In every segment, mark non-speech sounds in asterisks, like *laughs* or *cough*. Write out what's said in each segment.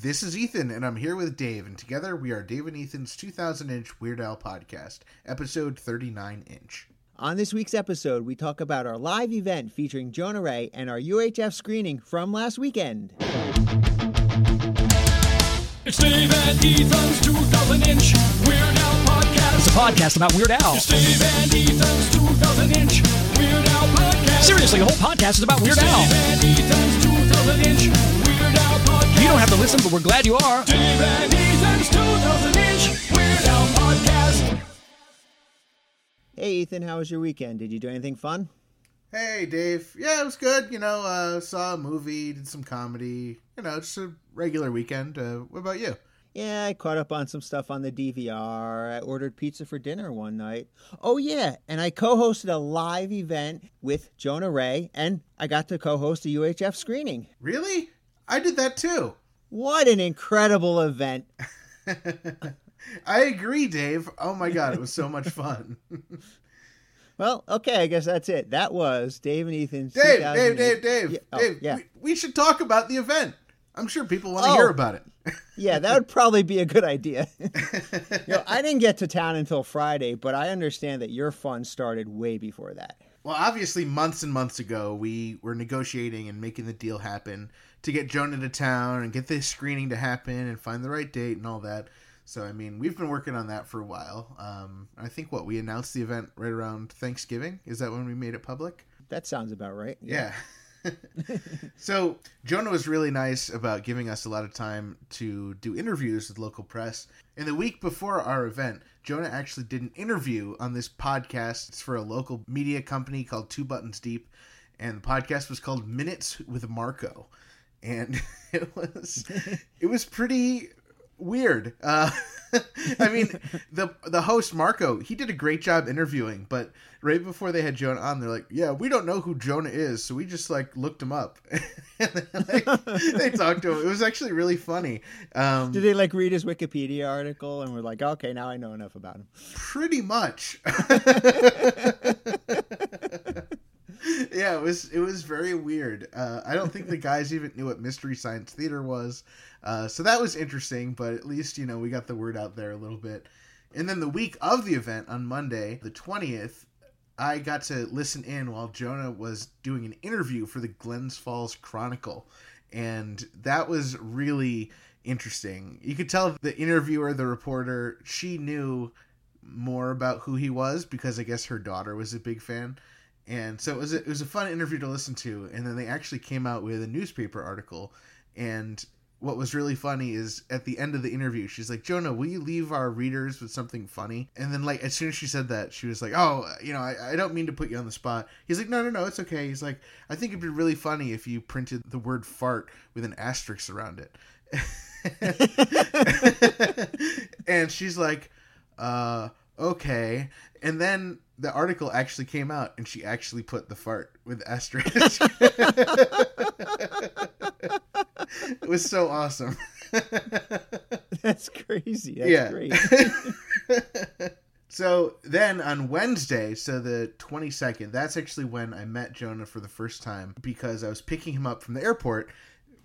This is Ethan, and I'm here with Dave, and together we are Dave and Ethan's 2000 inch Weird Al podcast, episode 39 inch. On this week's episode, we talk about our live event featuring Jonah Ray and our UHF screening from last weekend. It's Dave and Ethan's 2000 inch Weird Al podcast. It's a podcast about Weird Al. It's Dave and Ethan's 2000 inch Weird Al podcast. Seriously, the whole podcast is about Weird Al. Dave and Ethan's 2000 inch Weird Al podcast. You don't have to listen, but we're glad you are. Dave and Ethan's 2000 inch Weird Al podcast. Hey, Ethan, how was your weekend? Did you do anything fun? Hey, Dave. Yeah, it was good. You know, uh, saw a movie, did some comedy. You know, just a regular weekend. Uh, what about you? Yeah, I caught up on some stuff on the DVR. I ordered pizza for dinner one night. Oh, yeah, and I co hosted a live event with Jonah Ray, and I got to co host a UHF screening. Really? I did that too. What an incredible event! *laughs* I agree, Dave. Oh my god, it was so much fun. *laughs* Well, okay, I guess that's it. That was Dave and Ethan's. Dave, Dave, Dave, Dave, Yeah, oh, Dave. yeah. We, we should talk about the event. I'm sure people want to Oh. hear about it. *laughs* Yeah, that would probably be a good idea. you know, I didn't get to town until Friday, but I understand that your fun started way before that. Well, obviously, months and months ago, we were negotiating and making the deal happen to get Jonah to town and get this screening to happen and find the right date and all that. So, I mean, we've been working on that for a while. Um, I think what we announced the event right around Thanksgiving. Is that when we made it public? That sounds about right. Yeah. *laughs* so Jonah was really nice about giving us a lot of time to do interviews with local press. And the week before our event, Jonah actually did an interview on this podcast. It's for a local media company called Two Buttons Deep, and the podcast was called Minutes with Marco. And *laughs* it was it was pretty weird. Uh, *laughs* I mean, the the host Marco, he did a great job interviewing, but right before they had Jonah on, they're like, "Yeah, we don't know who Jonah is, so we just like looked him up." *laughs* and then, like, they talked to him. It was actually really funny. Um, Did they like read his Wikipedia article and were like, okay, now I know enough about him? pretty much. Yeah, it was it was very weird. Uh, I don't think the guys even knew what Mystery Science Theater was, uh, so that was interesting. But at least you know we got the word out there a little bit. And then the week of the event on Monday, the twentieth, I got to listen in while Jonah was doing an interview for the Glens Falls Chronicle, and that was really interesting. You could tell the interviewer, the reporter, she knew more about who he was because I guess her daughter was a big fan. And so it was a, it was a fun interview to listen to. And then they actually came out with a newspaper article. And what was really funny is at the end of the interview, she's like, Jonah, will you leave our readers with something funny? And then, like, as soon as she said that, she was like, Oh, you know, I, I don't mean to put you on the spot. He's like, No, no, no, it's okay. He's like, I think it'd be really funny if you printed the word fart with an asterisk around it. *laughs* *laughs* and she's like, uh, okay. And then the article actually came out and she actually put the fart with asterisk. *laughs* it was so awesome. *laughs* That's crazy. That's yeah. great. *laughs* so then on Wednesday, so the 22nd, that's actually when I met Jonah for the first time because I was picking him up from the airport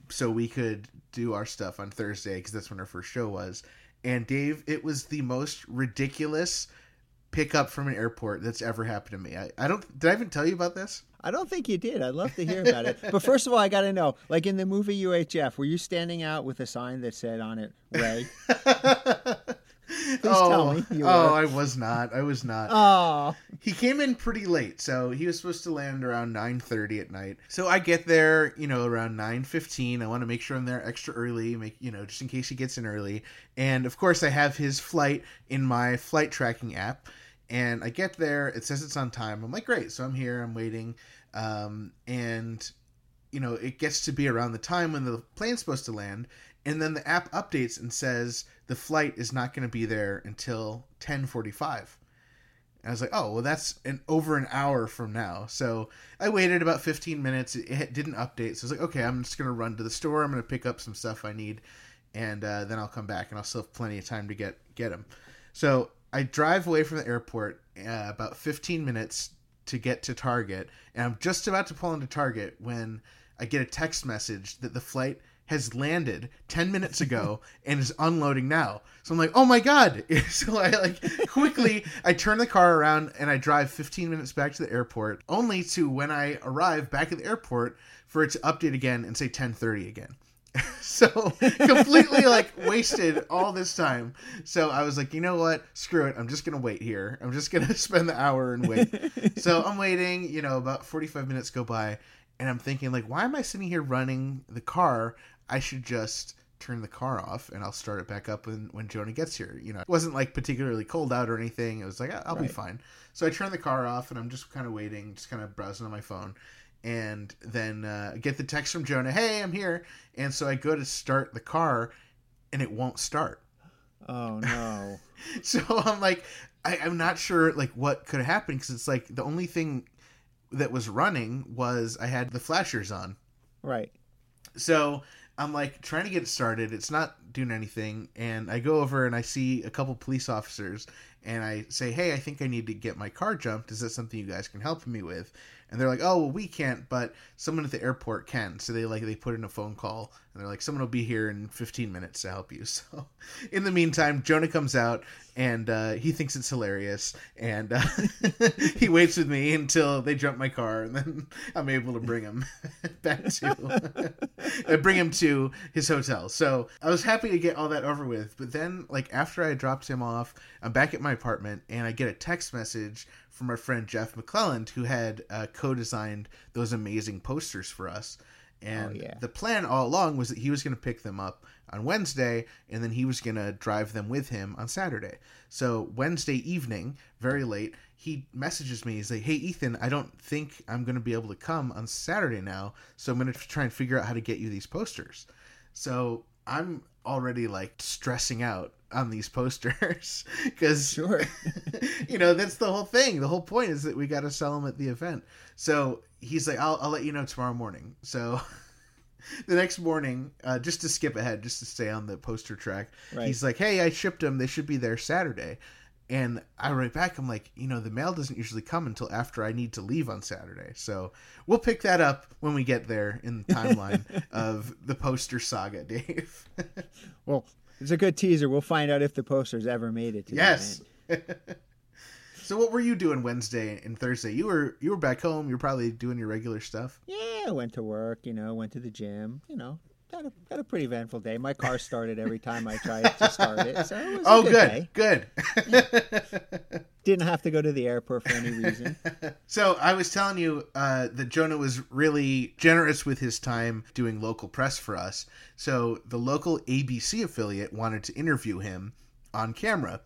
so we could do our stuff on Thursday because that's when our first show was. And Dave, it was the most ridiculous pickup from an airport that's ever happened to me. I, I don't did I even tell you about this? I don't think you did. I'd love to hear about it. *laughs* But first of all, I got to know, like in the movie UHF, were you standing out with a sign that said on it, Ray? *laughs* Please tell me you oh, were. I was not. I was not. Oh, he came in pretty late so he was supposed to land around 9.30 at night. So i get there you know around 9.15 i want to make sure i'm there extra early make you know just in case he gets in early. And of course i have his flight in my flight tracking app. And i get there it says it's on time. I'm like great so i'm here i'm waiting. Um, and you know it gets to be around the time when the plane's supposed to land and then the app updates and says the flight is not going to be there until 10:45 I was like, oh, well, that's an over an hour from now. So I waited about 15 minutes. It, didn't update. So I was like, okay, I'm just going to run to the store. I'm going to pick up some stuff I need. And uh, then I'll come back and I'll still have plenty of time to get, get them. So I drive away from the airport uh, about 15 minutes to get to Target. And I'm just about to pull into Target when I get a text message that the flight has landed 10 minutes ago and is unloading now. So I'm like, oh my God. *laughs* So I like quickly, I turn the car around and I drive 15 minutes back to the airport, only to when I arrive back at the airport for it to update again and say 1030 again. *laughs* so completely like wasted all this time. So I was like, you know what? Screw it. I'm just gonna wait here. I'm just gonna *laughs* spend the hour and wait. so I'm waiting. You know, about 45 minutes go by, and I'm thinking like, why am I sitting here running the car? I should just turn the car off and I'll start it back up when when Jonah gets here. You know, it wasn't like particularly cold out or anything. It was like I'll be fine. So I turn the car off and I'm just kind of waiting, just kind of browsing on my phone and then uh, get the text from Jonah, "Hey, I'm here." And so I go to start the car, and it won't start. Oh no. *laughs* So I'm like, I, I'm not sure like what could have happened because it's like the only thing that was running was I had the flashers on. right. So I'm like trying to get it started. It's not doing anything. And I go over and I see a couple police officers and I say, Hey, I think I need to get my car jumped. Is that something you guys can help me with? And they're like, Oh, well, we can't, but someone at the airport can. So they like, they put in a phone call and they're like, someone will be here in 15 minutes to help you. *laughs* So in the meantime, Jonah comes out and uh, he thinks it's hilarious. And uh, *laughs* he waits with me until they jump my car and then *laughs* I'm able to bring him back to bring him to his hotel. So I was happy to get all that over with. But then, like after I dropped him off, I'm back at my apartment and I get a text message from our friend Jeff McClelland, who had uh, co-designed those amazing posters for us. And Oh, yeah. the plan all along was that he was going to pick them up on Wednesday, and then he was going to drive them with him on Saturday. So Wednesday evening, very late, he messages me. He's like, "Hey Ethan, I don't think I'm going to be able to come on Saturday now, so I'm going to try and figure out how to get you these posters." So I'm already like stressing out on these posters *laughs* because Sure. *laughs* you know that's the whole thing. The whole point is that we got to sell them at the event. So he's like i'll, I'll let you know tomorrow morning. So *laughs* the next morning uh, just to skip ahead just to stay on the poster track Right. he's like hey i shipped them they should be there saturday and i write back i'm like you know the mail doesn't usually come until after i need to leave on saturday so we'll pick that up when we get there in the timeline *laughs* of the poster saga *laughs* dave Well, it's a good teaser. We'll find out if the posters ever made it to Yes. *laughs* so what were you doing Wednesday and Thursday? You were you were back home. you're probably doing your regular stuff. Yeah, I went to work, you know, went to the gym, you know. Had a, had a pretty eventful day. My car started every time I tried to start it. So it Oh, good, good, good. *laughs* Didn't have to go to the airport for any reason. *laughs* so I was telling you uh, that Jonah was really generous with his time doing local press for us. So the local ABC affiliate wanted to interview him on camera.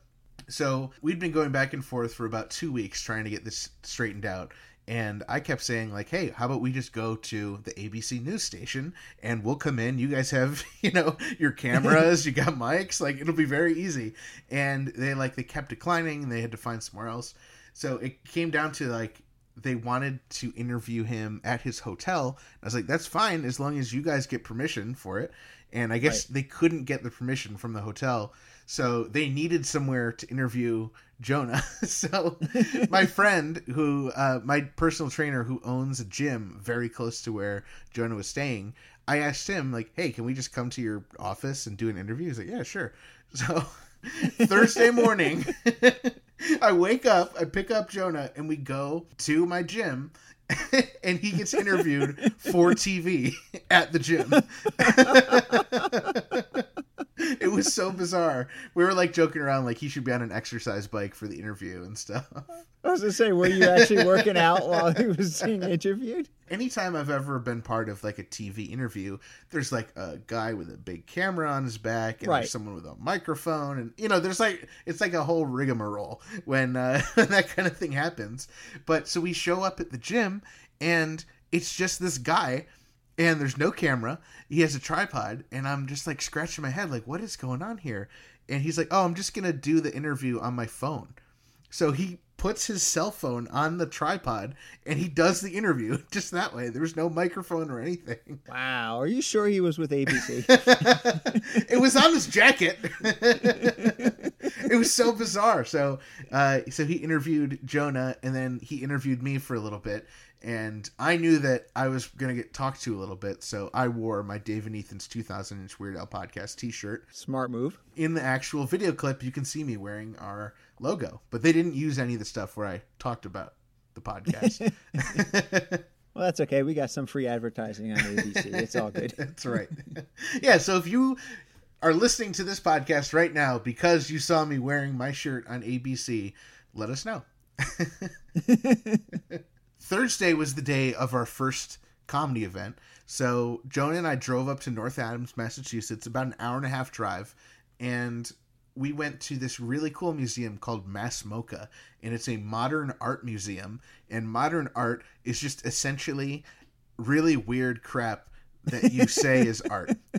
So we'd been going back and forth for about two weeks trying to get this straightened out. And I kept saying, like, hey, how about we just go to the ABC news station and we'll come in. You guys have, *laughs* you know, your cameras, you got mics, like it'll be very easy. And they like they kept declining and they had to find somewhere else. So it came down to like they wanted to interview him at his hotel. I was like, that's fine as long as you guys get permission for it. And I guess they couldn't get the permission from the hotel. So they needed somewhere to interview Jonah. *laughs* so *laughs* my friend, who, uh, my personal trainer who owns a gym very close to where Jonah was staying, I asked him, like, hey, can we just come to your office and do an interview? He's like, yeah, sure. *laughs* So Thursday morning, I wake up, I pick up Jonah, and we go to my gym. and he gets interviewed for TV at the gym. *laughs* it was so bizarre. We were like joking around, like he should be on an exercise bike for the interview and stuff. I was gonna say, were you actually working out while he was being interviewed? Anytime I've ever been part of like a TV interview, there's like a guy with a big camera on his back, and Right. there's someone with a microphone, and you know, there's like it's like a whole rigmarole when uh, *laughs* when that kind of thing happens. But so we show up at the gym, and it's just this guy and there's no camera. He has a tripod, and I'm just like scratching my head, like, what is going on here? And he's like, oh, I'm just gonna do the interview on my phone. So he puts his cell phone on the tripod and he does the interview *laughs* just that way. There was no microphone or anything. Wow, are you sure he was with ABC? *laughs* it was on his jacket. *laughs* it was so bizarre. So, uh, so he interviewed Jonah, and then he interviewed me for a little bit, And I knew that I was going to get talked to a little bit, so I wore my Dave and Ethan's 2000 inch Weird Al podcast t shirt. Smart move. In the actual video clip, you can see me wearing our logo, but they didn't use any of the stuff where I talked about the podcast. *laughs* *laughs* Well, that's okay. We got some free advertising on ABC. It's all good. *laughs* That's right. yeah, so if you are listening to this podcast right now because you saw me wearing my shirt on ABC, let us know. Thursday was the day of our first comedy event. So Jonah and I drove up to North Adams, Massachusetts, about an hour and a half drive, and we went to this really cool museum called MASS MoCA, and it's a modern art museum. And modern art is just essentially really weird crap that you say is *laughs* art. *laughs*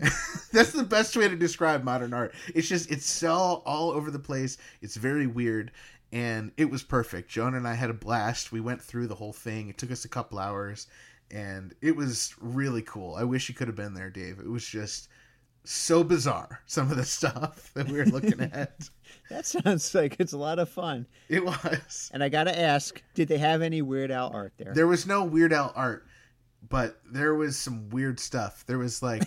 That's the best way to describe modern art. It's just it's so all over the place. It's very weird and it was perfect. Jonah and I had a blast. We went through the whole thing. It took us a couple hours and it was really cool. I wish you could have been there, Dave. It was just so bizarre *laughs* some of the stuff that we were looking *laughs* at. That sounds like it's a lot of fun. It was. And I got to ask, did they have any Weird Al art there? There was no Weird Al art, but there was some weird stuff. There was like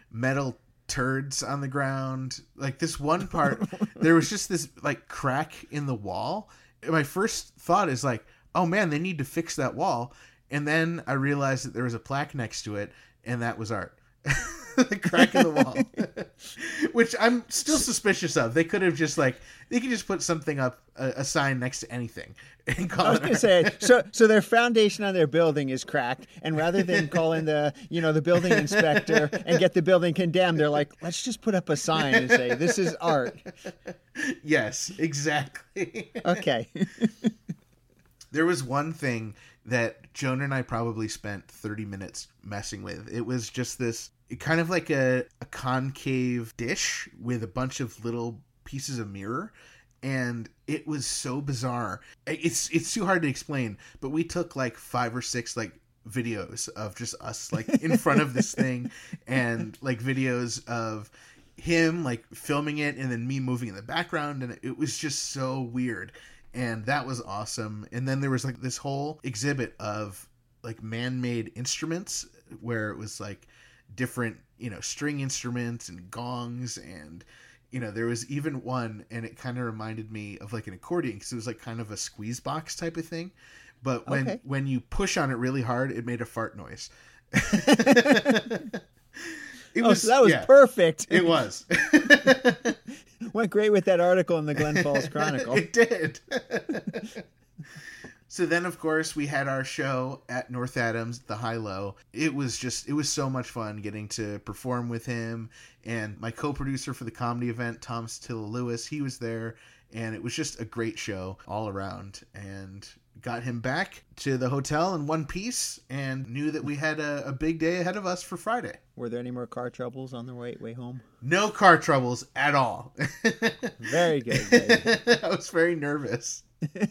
*laughs* metal turds on the ground. Like this one *laughs* part, there was just this like crack in the wall. My first thought is like, oh man, they need to fix that wall. And then I realized that there was a plaque next to it, and that was art. *laughs* the crack in the wall, *laughs* which I'm still suspicious of. They could have just like they could just put something up a, a sign next to anything *laughs* and call I was gonna say so. So their foundation on their building is cracked, and rather than call in the you know the building inspector and get the building condemned, they're like, let's just put up a sign and say this is art. yes, exactly. Okay. there was one thing that Jonah and I probably spent 30 minutes messing with. It was just this kind of like a, a concave dish with a bunch of little pieces of mirror and it was so bizarre. It's it's too hard to explain, but we took like five or six like videos of just us like in front of this *laughs* thing and like videos of him like filming it and then me moving in the background and it was just so weird and that was awesome. And then there was like this whole exhibit of like man-made instruments where it was like different you know string instruments and gongs and you know there was even one and it kind of reminded me of like an accordion because it was like kind of a squeeze box type of thing. But when Okay. when you push on it really hard it made a fart noise. *laughs* *laughs* It Oh, so that was yeah, perfect. it was *laughs* *laughs* Went great with that article in the Glen Falls Chronicle. *laughs* it did. *laughs* so then, of course, we had our show at North Adams, the High Low. It was just, it was so much fun getting to perform with him. And my co producer for the comedy event, Tom Stilla Lewis, he was there. And it was just a great show all around. And got him back to the hotel in one piece and knew that we had a, a big day ahead of us for Friday. Were there any more car troubles on the way way home? No car troubles at all. *laughs* Very good. *laughs* I was very nervous. *laughs*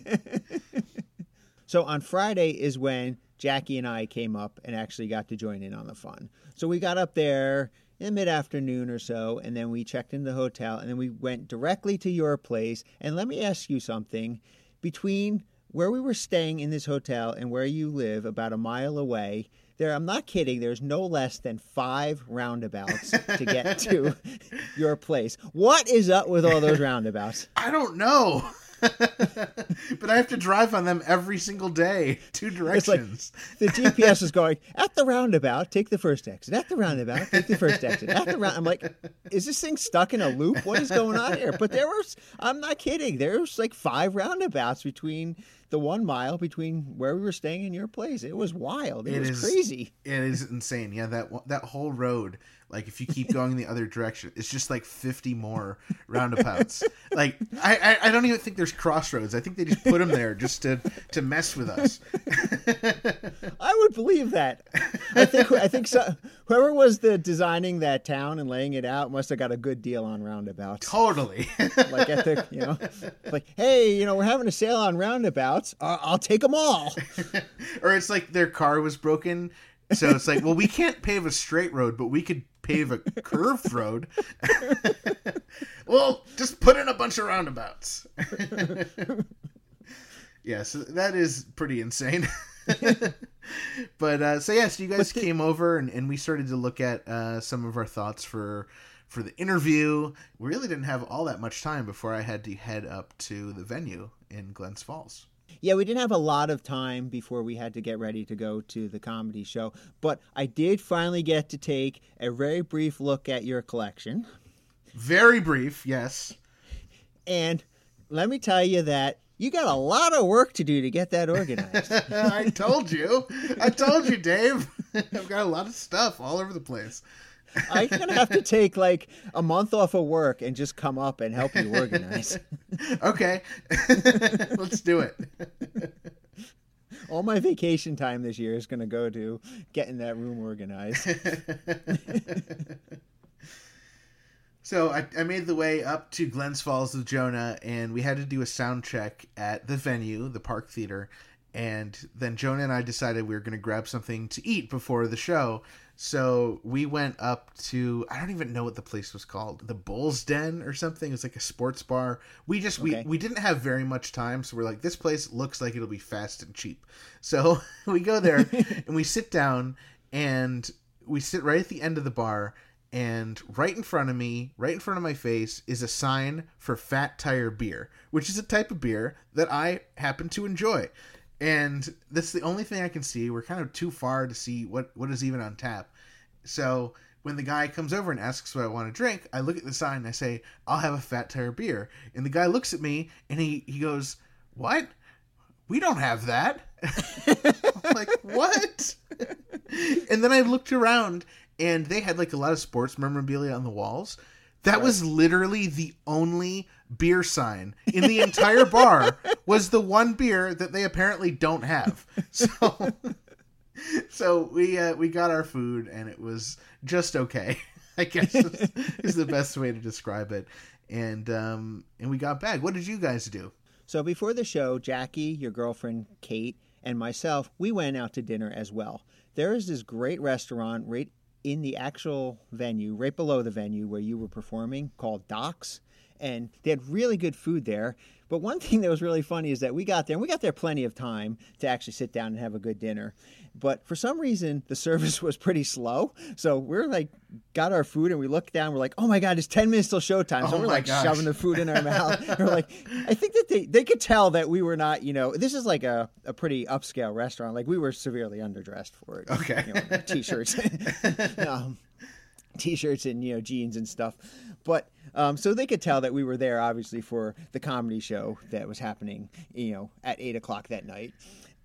So on Friday is when Jackie and I came up and actually got to join in on the fun. So we got up there in mid afternoon or so, and then we checked in the hotel, and then we went directly to your place. And let me ask you something: between where we were staying in this hotel and where you live, about a mile away. There, I'm not kidding. There's no less than five roundabouts to get *laughs* to your place. What is up with all those roundabouts? I don't know. *laughs* but I have to drive on them every single day, *laughs* two It's like directions. the GPS is *laughs* going at the roundabout, take the first exit. At the roundabout, take the first exit. At the round, I'm like, is this thing stuck in a loop? What is going on here? But there was, I'm not kidding. There was like five roundabouts between the one mile between where we were staying and your place. It was wild. It, It was is- crazy. it is insane. Yeah, that that whole road, like if you keep *laughs* going the other direction, it's just like fifty more roundabouts. like I, I, I don't even think there's crossroads. I think they just put them there just to to mess with us. *laughs* I would believe that. I think I think so, whoever was the designing that town and laying it out must have got a good deal on roundabouts. totally. like at the you know like hey you know we're having a sale on roundabouts uh, i'll take them all *laughs* or it's like their car was broken. So it's like, well, we can't pave a straight road, but we could pave a curved road. *laughs* well, just put in a bunch of roundabouts. *laughs* yeah, so that is pretty insane. *laughs* but uh, so yeah, so you guys the- came over and, and we started to look at uh, some of our thoughts for for the interview. We really didn't have all that much time before I had to head up to the venue in Glens Falls. Yeah, we didn't have a lot of time before we had to get ready to go to the comedy show, but I did finally get to take a very brief look at your collection. Very brief, yes. And let me tell you that you got a lot of work to do to get that organized. *laughs* I told you. I told you, Dave. *laughs* I've got a lot of stuff all over the place. I'm going to have to take like a month off of work and just come up and help you organize. *laughs* Okay. *laughs* Let's do it. *laughs* All my vacation time this year is going to go to getting that room organized. So I, I made the way up to Glens Falls with Jonah, and we had to do a sound check at the venue, the Park Theater. And then Jonah and I decided we were going to grab something to eat before the show. So we went up to I don't even know what the place was called, the Bulls Den or something. It's like a sports bar. We just Okay. we we didn't have very much time, so we're like, this place looks like it'll be fast and cheap. So *laughs* we go there *laughs* and we sit down and we sit right at the end of the bar and right in front of me, right in front of my face, is a sign for Fat Tire Beer, which is a type of beer that I happen to enjoy. And that's the only thing I can see. We're kind of too far to see what, what is even on tap. So when the guy comes over and asks what I want to drink, I look at the sign and I say, I'll have a Fat Tire Beer. And the guy looks at me and he, he goes, What? We don't have that. *laughs* I'm like, What? *laughs* and then I looked around and they had like a lot of sports memorabilia on the walls. That was literally the only beer sign in the entire bar was the one beer that they apparently don't have. *laughs* So so we uh, we got our food and it was just okay. *laughs* I guess is, is the best way to describe it. And um and we got back. What did you guys do? So before the show, Jackie, your girlfriend Kate, and myself, we went out to dinner as well. There is this great restaurant right in the actual venue, right below the venue where you were performing, called Docks. And they had really good food there. But one *laughs* thing that was really funny is that we got there, and we got there plenty of time to actually sit down and have a good dinner. But for some reason, the service *laughs* was pretty slow. So we're like, got our food, and we looked down. We're like, oh my God, it's 10 minutes till showtime. So Oh we're like gosh. shoving the food in our mouth. *laughs* we're like, I think that they, they could tell that we were not, you know, this is like a, a pretty upscale restaurant. Like we were severely underdressed for it. Okay. You know, *laughs* t-shirts. um, t-shirts and you know jeans and stuff but um, so they could tell that we were there obviously for the comedy show that was happening you know at eight o'clock that night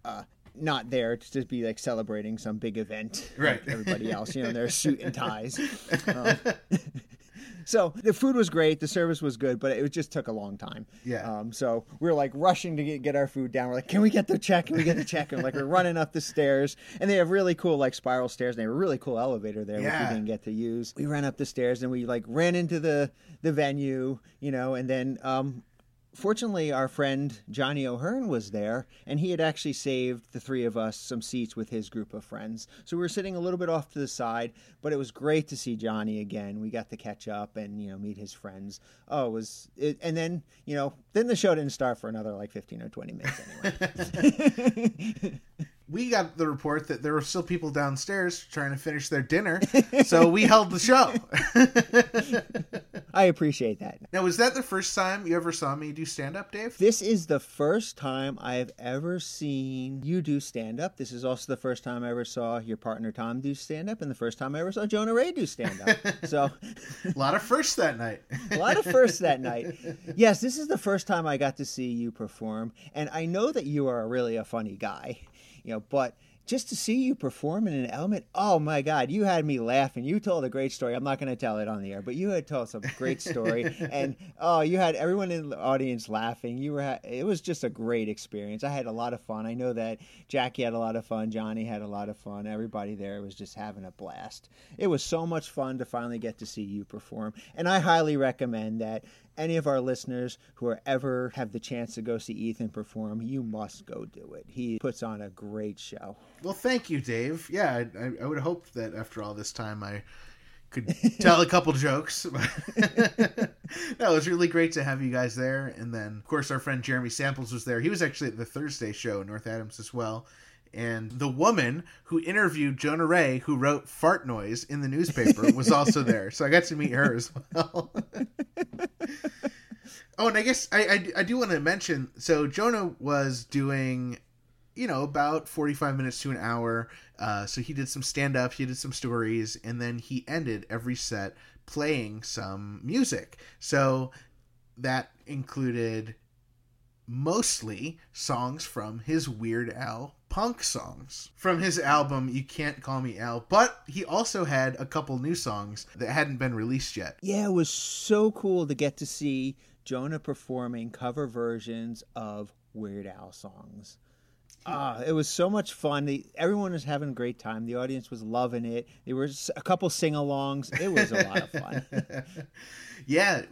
uh, not there to just be like celebrating some big event Right. like everybody else you know in their *laughs* suit and ties. Um, *laughs* so the food was great the service was good but it just took a long time. Yeah. um, so we were like rushing to get, get our food down. We're like can we get the check? Can we get the check? And like we're running up the stairs and they have really cool like spiral stairs and they have a really cool elevator there which we didn't get to use. We ran up the stairs and we like ran into the the venue you know and then um fortunately our friend johnny o'hearn was there and he had actually saved the three of us some seats with his group of friends. So we were sitting a little bit off to the side but it was great to see johnny again. We got to catch up and you know meet his friends. Oh it was it, and then you know then the show didn't start for another like 15 or 20 minutes anyway *laughs* *laughs* we got the report that there were still people downstairs trying to finish their dinner, so we *laughs* held the show. i appreciate that now, was that the first time you ever saw me do stand up, Dave? This is the first time I have ever seen you do stand up. This is also the first time I ever saw your partner Tom do stand up, and the first time I ever saw Jonah Ray do stand up. *laughs* so, A lot of firsts that night. a lot of firsts that night. *laughs* Yes, this is the first time I got to see you perform, and I know that you are really a funny guy, you know, but just to see you perform in an element, oh my God, you had me laughing. You told a great story. I'm not going to tell it on the air, but you had told some great story, *laughs* and oh, you had everyone in the audience laughing. You were, ha- it was just a great experience. I had a lot of fun. I know that Jackie had a lot of fun. Johnny had a lot of fun. Everybody there was just having a blast. It was so much fun to finally get to see you perform, and I highly recommend that any of our listeners who are ever have the chance to go see Ethan perform, you must go do it. He puts on a great show. Well, thank you, Dave. Yeah, I, I, would hope that after all this time I could *laughs* tell a couple jokes. *laughs* no, it was really great to have you guys there. And then, of course, our friend Jeremy Samples was there. He was actually at the Thursday show in North Adams as well. And the woman who interviewed Jonah Ray, who wrote Fart Noise in the newspaper, was also *laughs* there. So I got to meet her as well. *laughs* oh, and I guess I, I, I do want to mention so Jonah was doing, you know, about 45 minutes to an hour. Uh, so he did some stand up, he did some stories, and then he ended every set playing some music. So that included mostly songs from his Weird Al punk songs from his album You Can't Call Me Al, but he also had a couple new songs that hadn't been released yet. Yeah, it was so cool to get to see Jonah performing cover versions of Weird Al songs. Ah, it was so much fun. The, everyone was having a great time. The audience was loving it. There was a couple sing-alongs. It was a lot of fun. *laughs* yeah,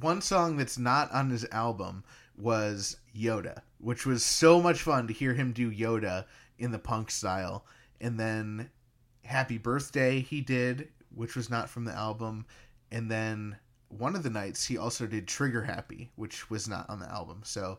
one song that's not on his album was Yoda, which was so much fun to hear him do Yoda in the punk style. And then Happy Birthday he did, which was not from the album. And then one of the nights he also did Trigger Happy, which was not on the album. So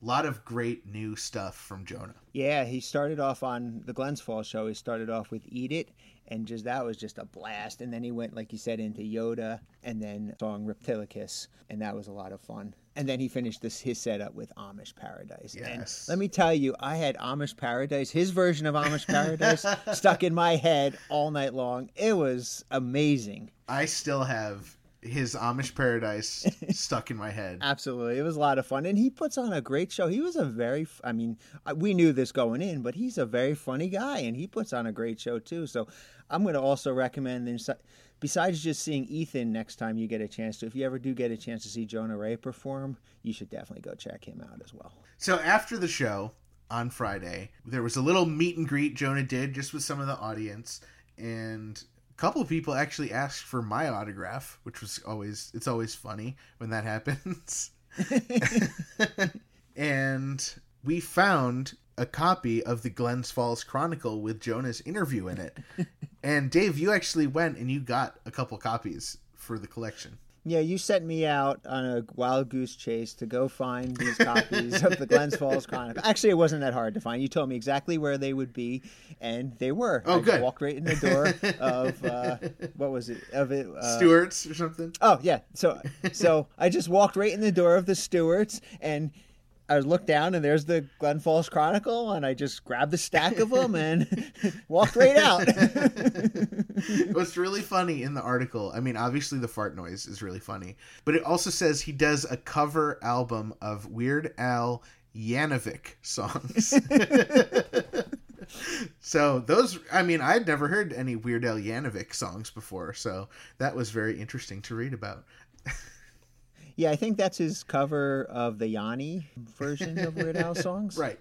a lot of great new stuff from Jonah. Yeah, he started off on the Glens Falls show. He started off with Eat It, and just that was just a blast. And then he went, like you said, into Yoda, and then song Reptilicus, and that was a lot of fun. And then he finished this his setup with Amish Paradise. Yes. And let me tell you, I had Amish Paradise, his version of Amish Paradise, *laughs* stuck in my head all night long. It was amazing. I still have his Amish Paradise *laughs* stuck in my head. Absolutely. It was a lot of fun. And he puts on a great show. He was a very, I mean, we knew this going in, but he's a very funny guy and he puts on a great show too. So I'm going to also recommend, besides just seeing Ethan next time you get a chance to, if you ever do get a chance to see Jonah Ray perform, you should definitely go check him out as well. So after the show on Friday, there was a little meet and greet Jonah did just with some of the audience, and a couple of people actually asked for my autograph, which was always it's always funny when that *laughs* happens. *laughs* *laughs* and we found a copy of the Glens Falls Chronicle with Jonah's interview in it. *laughs* and Dave, you actually went and you got a couple copies for the collection. Yeah, you sent me out on a wild goose chase to go find these copies of the Glens Falls Chronicle. Actually, it wasn't that hard to find. You told me exactly where they would be, and they were. Oh, I good. Walked right in the door of uh, *laughs* what was it? Of it, uh, Stewart's or something. Oh yeah. So so I just walked right in the door of the Stewarts and I looked down and there's the Glen Falls Chronicle and I just grabbed the stack of them and *laughs* walked right out. *laughs* What's really funny in the article, I mean, obviously the fart noise is really funny, but it also says he does a cover album of Weird Al Yankovic songs. *laughs* so those, I mean, I'd never heard any Weird Al Yankovic songs before, so that was very interesting to read about. Yeah, I think that's his cover of the Yanni version of Weird Al *laughs* songs. Right.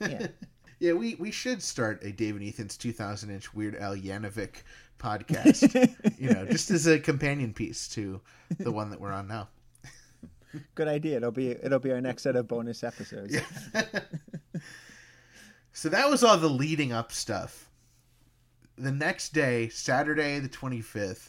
Yeah. *laughs* Yeah, we, we should start a Dave and Ethan's 2000 inch Weird Al Yankovic podcast, *laughs* you know, just as a companion piece to the one that we're on now. Good idea. It'll be it'll be our next set of bonus episodes. So that was all the leading up stuff. The next day, Saturday the 25th,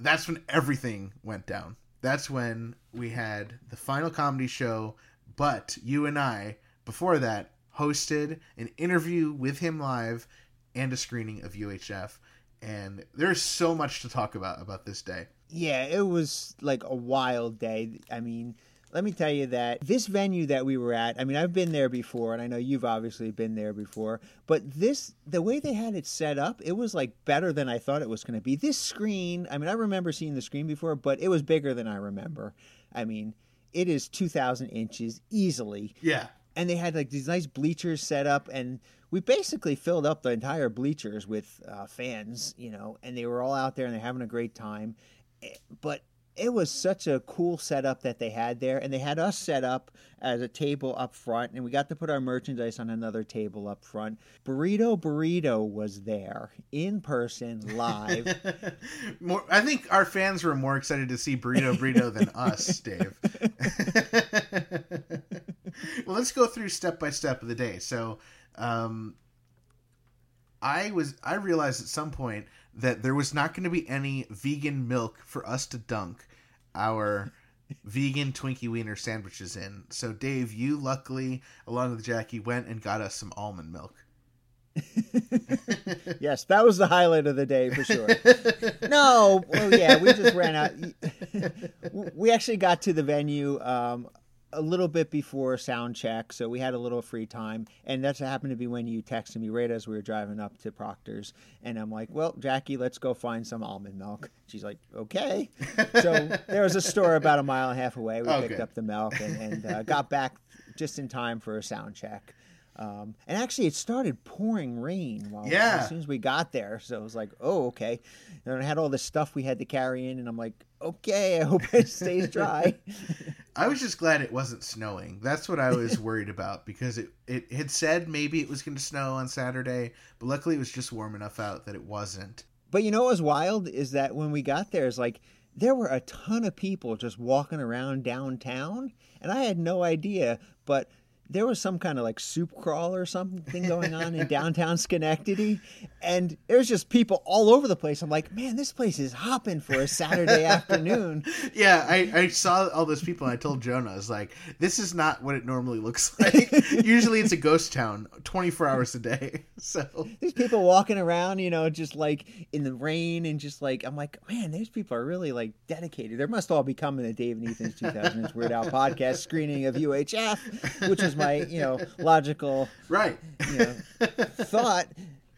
that's when everything went down. That's when we had the final comedy show, but you and I, before that, hosted an interview with him live and a screening of UHF. And there's so much to talk about about this day. Yeah, it was like a wild day. I mean, let me tell you that this venue that we were at, I mean, I've been there before, and I know you've obviously been there before, but this, the way they had it set up, it was like better than I thought it was going to be. This screen, I mean, I remember seeing the screen before, but it was bigger than I remember. I mean, it is 2,000 inches easily Yeah. and they had like these nice bleachers set up and we basically filled up the entire bleachers with uh, fans you know and they were all out there and they're having a great time Eh, but it was such a cool setup that they had there and they had us set up as a table up front and we got to put our merchandise on another table up front burrito burrito was there in person live *laughs* more, I think our fans were more excited to see Burrito Burrito than *laughs* us, Dave. *laughs* well, let's go through step by step of the day. So, um, I was I realized at some point that there was not going to be any vegan milk for us to dunk our *laughs* vegan Twinkie Wiener sandwiches in. So, Dave, you luckily, along with Jackie, went and got us some almond milk. *laughs* yes, that was the highlight of the day for sure. *laughs* no, well, yeah, we just ran out. we actually got to the venue um, a little bit before sound check, so we had a little free time, and that's happened to be when you texted me right as we were driving up to Proctor's, and I'm like, "Well, Jackie, let's go find some almond milk." She's like, "Okay." *laughs* So there was a store about a mile and a half away. We Okay. picked up the milk and, and uh, got back just in time for a sound check. Um, and actually, it started pouring rain while Yeah. as soon as we got there. So it was like, oh, okay. And I had all this stuff we had to carry in, and I'm like, okay, I hope it stays dry. *laughs* I was just glad it wasn't snowing. That's what I was worried about because it, it had said maybe it was going to snow on Saturday, but luckily it was just warm enough out that it wasn't. but you know what was wild is that when we got there, it's like there were a ton of people just walking around downtown, and I had no idea, but. There was some kind of like soup crawl or something going on in *laughs* downtown Schenectady, and there was just people all over the place. I'm like, man, this place is hopping for a Saturday *laughs* afternoon. Yeah, I, I saw all those people and I told Jonah, I was like, this is not what it normally looks *laughs* like. Usually it's a ghost town 24 hours a day. So, these people walking around, you know, just like in the rain and just like I'm like, man, these people are really like dedicated. There must all be coming to Dave and Ethan's 2000's Weird Al podcast screening of UHF, which is my you know logical *laughs* right. you know thought.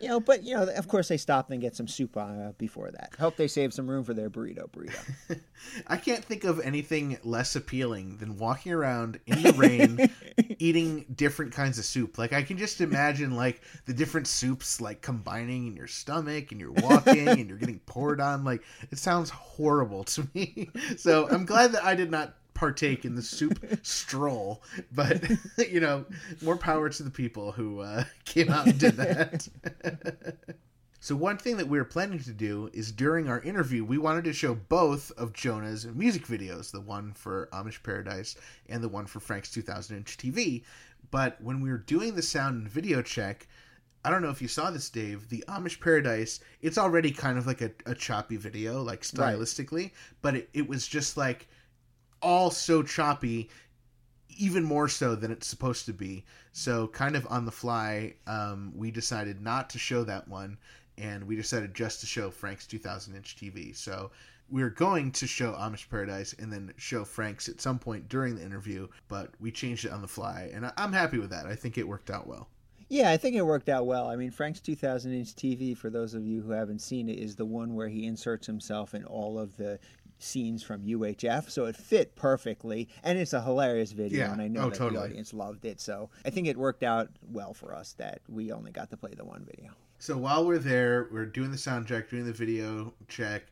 You know, but you know, of course, they stopped and get some soup uh, before that. Hope they save some room for their burrito. Burrito. *laughs* I can't think of anything less appealing than walking around in the rain *laughs* eating different kinds of soup. Like I can just imagine like the different soups like combining in your stomach and you're walking and you're getting poured on like it sounds horrible to me. So I'm glad that I did not partake in the soup stroll, but *laughs* you know, more power to the people who uh, *laughs* came out and did that. *laughs* So one thing that we were planning to do is during our interview, we wanted to show both of Jonah's music videos, the one for Amish Paradise and the one for Frank's 2000 inch TV. But when we were doing the sound and video check, I don't know if you saw this, Dave. The Amish Paradise, it's already kind of like a, a choppy video, like Right. stylistically, but it, it was just like all so choppy even more so than it's supposed to be. So, kind of on the fly, um, we decided not to show that one, and we decided just to show Frank's 2000 inch TV. So, we were going to show Amish Paradise and then show Frank's at some point during the interview, but we changed it on the fly, and I'm happy with that. I think it worked out well. Yeah, I think it worked out well. I mean, Frank's 2000 inch TV, for those of you who haven't seen it, is the one where he inserts himself in all of the scenes from UHF. So it fit perfectly. And it's a hilarious video. Yeah. And I know Oh, that totally. the audience loved it. So I think it worked out well for us that we only got to play the one video. So while we're there, we're doing the sound check, doing the video check.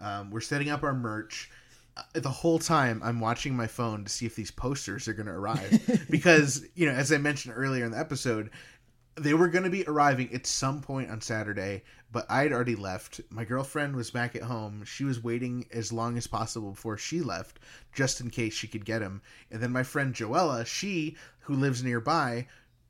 Um, we're setting up our merch. Uh, The whole time, I'm watching my phone to see if these posters are going to arrive *laughs* because, you know, as I mentioned earlier in the episode, they were going to be arriving at some point on Saturday, but I had already left. My girlfriend was back at home. She was waiting as long as possible before she left, just in case she could get them. And then my friend Joella, she who lives nearby,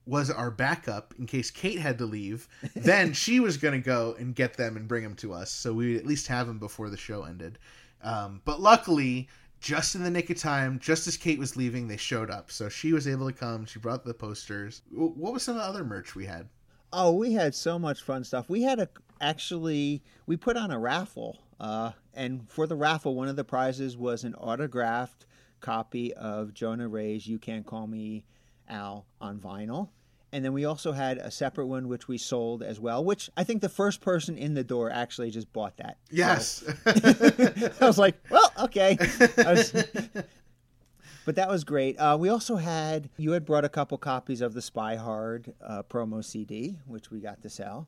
was our backup in case Kate had to leave. *laughs* Then she was going to go and get them and bring them to us, so we would at least have them before the show ended. Um, but luckily, just in the nick of time, just as Kate was leaving, they showed up. So she was able to come. She brought the posters. What was some of the other merch we had? Oh, we had so much fun stuff. We had a actually we put on a raffle, uh, and for the raffle, one of the prizes was an autographed copy of Jonah Ray's "You Can't Call Me Al" on vinyl. And then we also had a separate one which we sold as well, which I think the first person in the door actually just bought that. So- Yes. *laughs* I was like, well, okay. I was- *laughs* but that was great. Uh, we also had, you had brought a couple copies of the Spy Hard uh, promo CD, which we got to sell.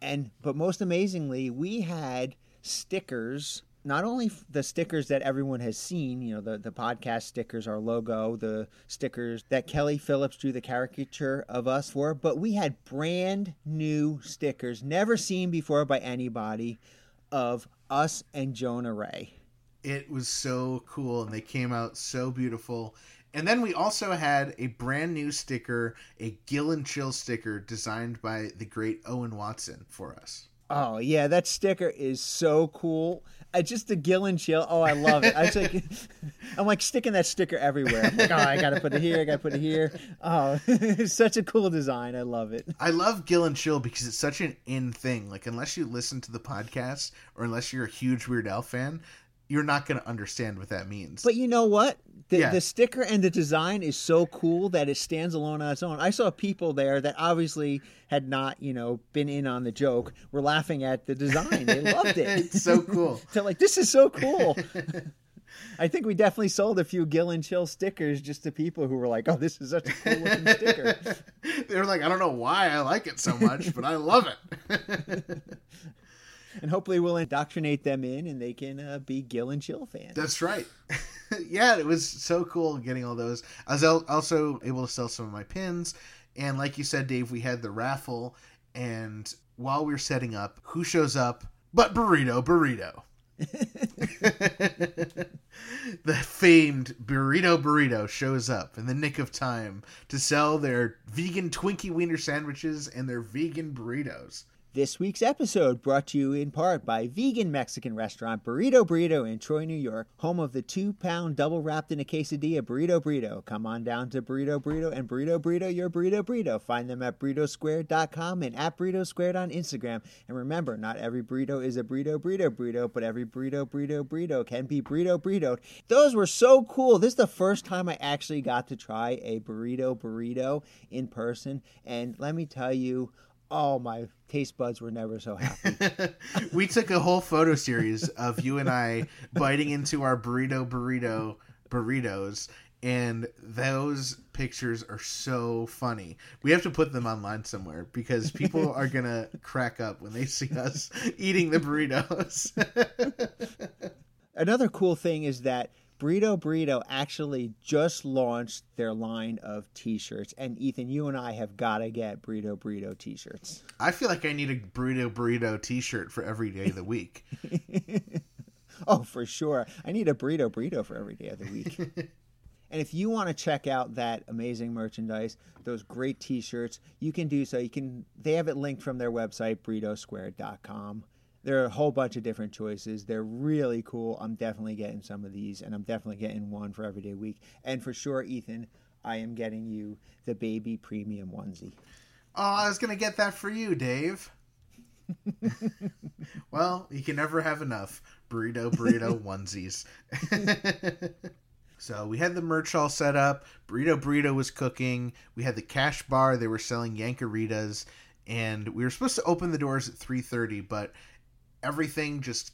And, but most amazingly, we had stickers. Not only the stickers that everyone has seen, you know, the, the podcast stickers, our logo, the stickers that Kelly Phillips drew the caricature of us for, but we had brand new stickers, never seen before by anybody, of us and Jonah Ray. it was so cool, and they came out so beautiful. And then we also had a brand new sticker, a Gill and Chill sticker designed by the great Owen Watson for us. Oh yeah, that sticker is so cool. I just the gill and chill. Oh, I love it. I *laughs* was like, I'm like sticking that sticker everywhere. I'm like, oh, I gotta put it here. I gotta put it here. Oh, *laughs* it's such a cool design. I love it. I love Gill and Chill because it's such an in thing. Like unless you listen to the podcast or unless you're a huge Weird Al fan, you're not going to understand what that means. But you know what? The, Yeah. the sticker and the design is so cool that it stands alone on its own. I saw people there that obviously had not, you know, been in on the joke, were laughing at the design. They loved it. *laughs* it's so cool. *laughs* They're like, this is so cool. I think we definitely sold a few Gill and Chill stickers just to people who were like, oh, this is such a cool looking *laughs* sticker. they were like, I don't know why I like it so much, but I love it. *laughs* And hopefully we'll indoctrinate them in and they can uh, be Gill and Chill fans. That's right. *laughs* yeah, it was so cool getting all those. I was also able to sell some of my pins. And like you said, Dave, we had the raffle. And while we were setting up, who shows up but Burrito Burrito? *laughs* the famed Burrito Burrito shows up in the nick of time to sell their vegan Twinkie Wiener sandwiches and their vegan burritos. This week's episode brought to you in part by vegan Mexican restaurant Burrito Burrito in Troy, New York, home of the two pound double wrapped in a quesadilla Burrito Burrito. Come on down to Burrito Burrito and Burrito Burrito, your Burrito Burrito. Find them at burritosquared.com and at Burrito Squared on Instagram. And remember, not every burrito is a burrito burrito burrito, but every burrito burrito burrito can be burrito burrito. Those were so cool. This is the first time I actually got to try a burrito burrito in person. And let me tell you, Oh, my taste buds were never so happy. *laughs* we took a whole photo series of you and I biting into our burrito burrito burritos and those pictures are so funny. We have to put them online somewhere because people are *laughs* going to crack up when they see us eating the burritos. *laughs* Another cool thing is that Burrito Burrito actually just launched their line of t-shirts and Ethan you and I have got to get Burrito Burrito t-shirts. I feel like I need a burrito burrito t-shirt for every day of the week. *laughs* Oh, for sure. I need a burrito burrito for every day of the week. *laughs* and if you want to check out that amazing merchandise, those great t-shirts, you can do so. You can they have it linked from their website burritosquared.com. There are a whole bunch of different choices. They're really cool. I'm definitely getting some of these and I'm definitely getting one for everyday week. And for sure, Ethan, I am getting you the baby premium onesie. Oh, I was going to get that for you, Dave. *laughs* well, you can never have enough burrito burrito *laughs* onesies. *laughs* so we had the merch all set up. Burrito Burrito was cooking. We had the cash bar. They were selling Yankaritas, and we were supposed to open the doors at three thirty, but everything just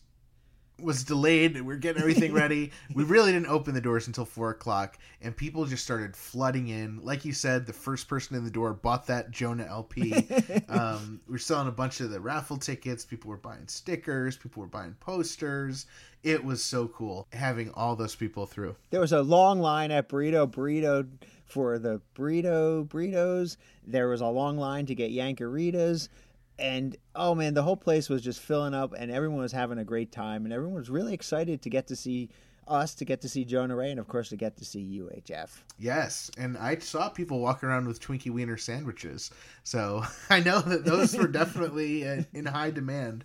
was delayed. We are getting everything *laughs* ready. we really didn't open the doors until four o'clock, and people just started flooding in. Like you said, the first person in the door bought that Jonah LP. *laughs* um, we were selling a bunch of the raffle tickets. People were buying stickers. People were buying posters. It was so cool having all those people through. There was a long line at Burrito Burrito for the burrito burritos. There was a long line to get Yankaritas. And oh man, the whole place was just filling up and everyone was having a great time and everyone was really excited to get to see us, to get to see Jonah Ray, and of course to get to see UHF. Yes, and I saw people walking around with Twinkie Wiener sandwiches, so *laughs* I know that those were definitely in high demand.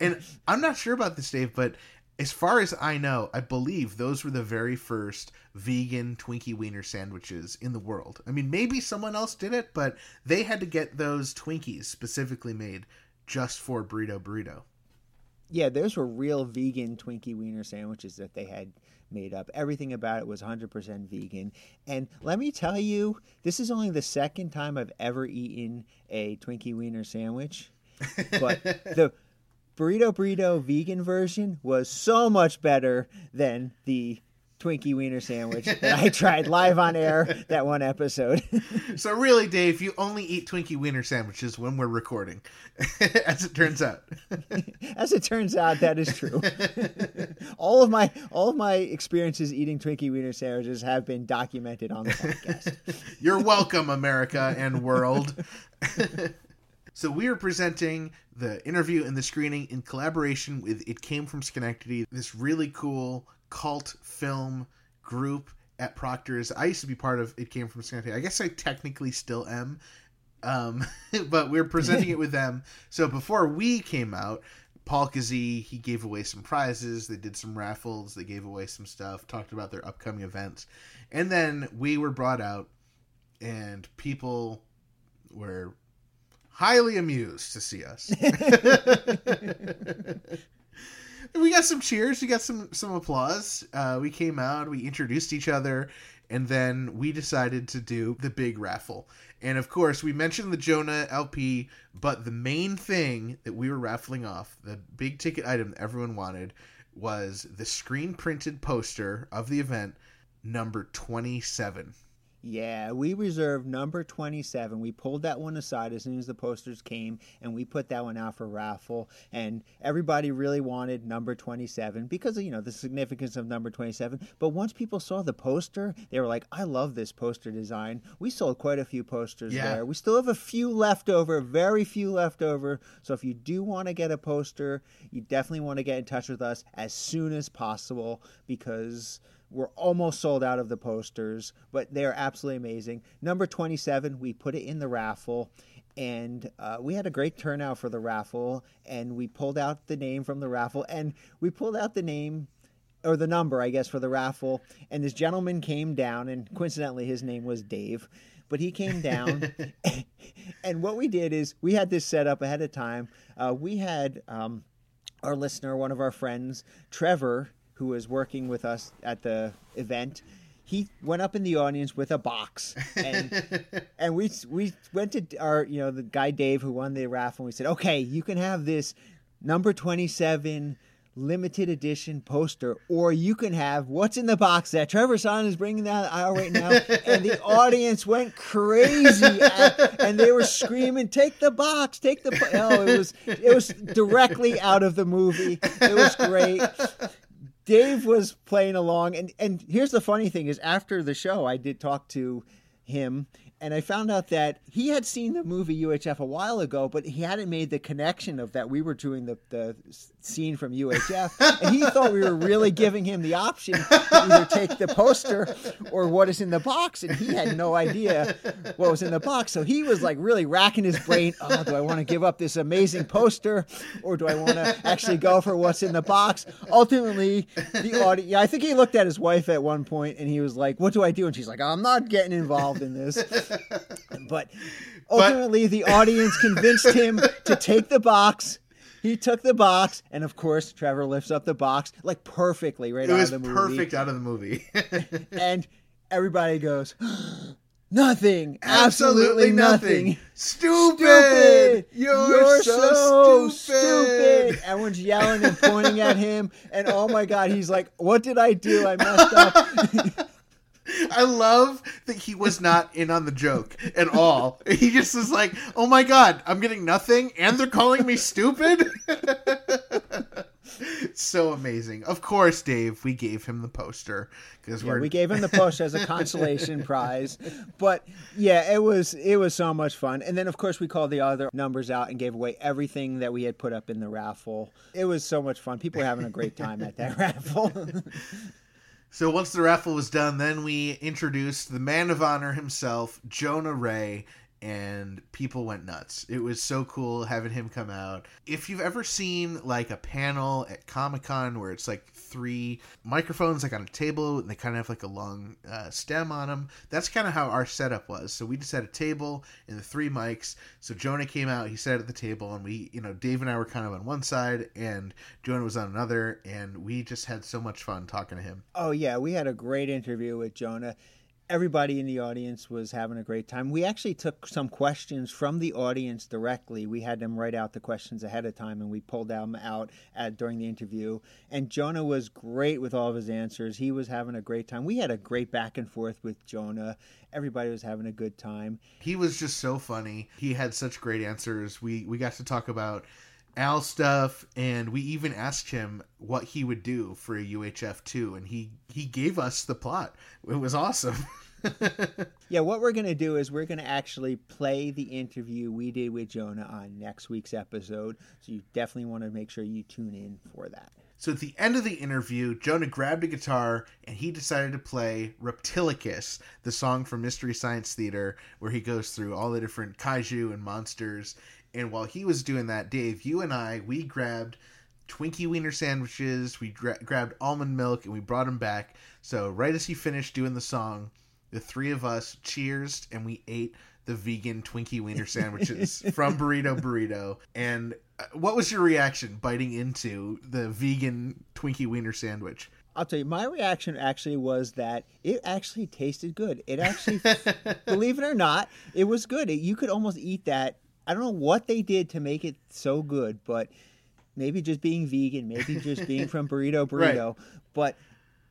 And I'm not sure about this, Dave, but as far as I know, I believe those were the very first vegan Twinkie Wiener sandwiches in the world. I mean, maybe someone else did it, but they had to get those Twinkies specifically made just for Burrito Burrito. Yeah, those were real vegan Twinkie Wiener sandwiches that they had made up. Everything about it was 100% vegan. And let me tell you, this is only the second time I've ever eaten a Twinkie Wiener sandwich. But *laughs* the Burrito Burrito vegan version was so much better than the Twinkie Wiener sandwich that I *laughs* tried live on air that one episode. *laughs* So really, Dave, you only eat Twinkie Wiener sandwiches when we're recording, *laughs* as it turns out. As it turns out, that is true. all of my all of my experiences eating Twinkie Wiener sandwiches have been documented on the podcast. You're welcome, America and world. So we are presenting the interview and the screening in collaboration with It Came from Schenectady, this really cool cult film group at Proctor's. I used to be part of It Came from Schenectady. I guess I technically still am. Um, *laughs* but we're presenting it with *laughs* them. So before we came out, Paul Kazee, he gave away some prizes. They did some raffles. They gave away some stuff. Talked about their upcoming events, and then we were brought out, and people were highly amused to see us. *laughs* we got some cheers. We got some some applause. Uh, we came out. We introduced each other, and then we decided to do the big raffle. And of course, we mentioned the Jonah LP, but the main thing that we were raffling off, the big ticket item that everyone wanted, was the screen printed poster of the event, number twenty seven. Yeah, we reserved number 27. We pulled that one aside as soon as the posters came and we put that one out for raffle. And everybody really wanted number 27 because of, you know, the significance of number 27. But once people saw the poster, they were like, I love this poster design. We sold quite a few posters Yeah. there. We still have a few left over, very few left over. So if you do want to get a poster, you definitely want to get in touch with us as soon as possible because we're almost sold out of the posters, but they're absolutely amazing. Number 27, we put it in the raffle, and uh, we had a great turnout for the raffle. And we pulled out the name from the raffle, and we pulled out the name or the number, I guess, for the raffle. And this gentleman came down, and coincidentally, his name was Dave. But he came down, *laughs* and what we did is we had this set up ahead of time. Uh, we had um, our listener, one of our friends, Trevor, who was working with us at the event, he went up in the audience with a box, and *laughs* and we we went to our you know the guy Dave who won the raffle. and We said, okay, you can have this number twenty seven limited edition poster, or you can have what's in the box that Trevor Son is bringing that aisle right now. *laughs* and the audience went crazy, at, and they were screaming, "Take the box! Take the!" Po-. Oh, it was it was directly out of the movie. It was great. Dave was playing along, and and here's the funny thing: is after the show, I did talk to him, and I found out that he had seen the movie UHF a while ago, but he hadn't made the connection of that we were doing the the scene from UHF, and he thought we were really giving him the option to either take the poster or what is in the box, and he had no idea what was in the box. So he was like really racking his brain. Oh, do I want to give up this amazing poster, or do I want to actually go for what's in the box? Ultimately, the audience. Yeah, I think he looked at his wife at one point, and he was like, "What do I do?" And she's like, "I'm not getting involved in this." *laughs* But ultimately, the audience convinced him to *laughs* take the box. He took the box, and of course, Trevor lifts up the box like perfectly right It out was of the movie. perfect out of the movie. *laughs* and everybody goes, *gasps* "Nothing, absolutely nothing." Stupid! Stupid! You're, so, stupid. stupid! Everyone's yelling and pointing at him, and oh my god, he's like, "What did I do? I messed up." I love that he was not in on the joke at all. He just was like, "Oh my god, I'm getting nothing, and they're calling me stupid." *laughs* so amazing. Of course, Dave, we gave him the poster because Yeah, we're gave him the push as a consolation *laughs* prize. But yeah, it was it was so much fun. And then of course we called the other numbers out and gave away everything that we had put up in the raffle. It was so much fun. People were having a great time at that *laughs* raffle. So once the raffle was done, then we introduced the man of honor himself, Jonah Ray, and people went nuts. It was so cool having him come out. If you've ever seen like a panel at Comic Con where it's like three microphones like on a table and they kind of have like a long uh, stem on them, that's kind of how our setup was. So we just had a table and the three mics. So Jonah came out, he sat at the table, and we, you know, Dave and I were kind of on one side and Jonah was on another, and we just had so much fun talking to him. oh yeah, we had a great interview with Jonah. Everybody in the audience was having a great time. We actually took some questions from the audience directly. We had them write out the questions ahead of time, and we pulled them out at, during the interview. And Jonah was great with all of his answers. He was having a great time. We had a great back and forth with Jonah. Everybody was having a good time. he was just so funny. He had such great answers. We we got to talk about Al stuff, and we even asked him what he would do for a UHF two, and he he gave us the plot. It was awesome. *laughs* Yeah, what we're going to do is we're going to actually play the interview we did with Jonah on next week's episode. So you definitely want to make sure you tune in for that. so at the end of the interview, Jonah grabbed a guitar and he decided to play Reptilicus, the song from Mystery Science Theater, where he goes through all the different kaiju and monsters. And while he was doing that, Dave, you and I, we grabbed Twinkie Wiener sandwiches. We gra- grabbed almond milk and we brought them back. So right as he finished doing the song, the three of us cheers and we ate the vegan Twinkie Wiener sandwiches *laughs* from Burrito Burrito. And uh, what was your reaction biting into the vegan Twinkie Wiener sandwich? I'll tell you, my reaction actually was that it actually tasted good. It *laughs* actually, believe it or not, it was good. It, you could almost eat that. I don't know what they did to make it so good, but maybe just being vegan, maybe just being from Burrito *laughs* Burrito, but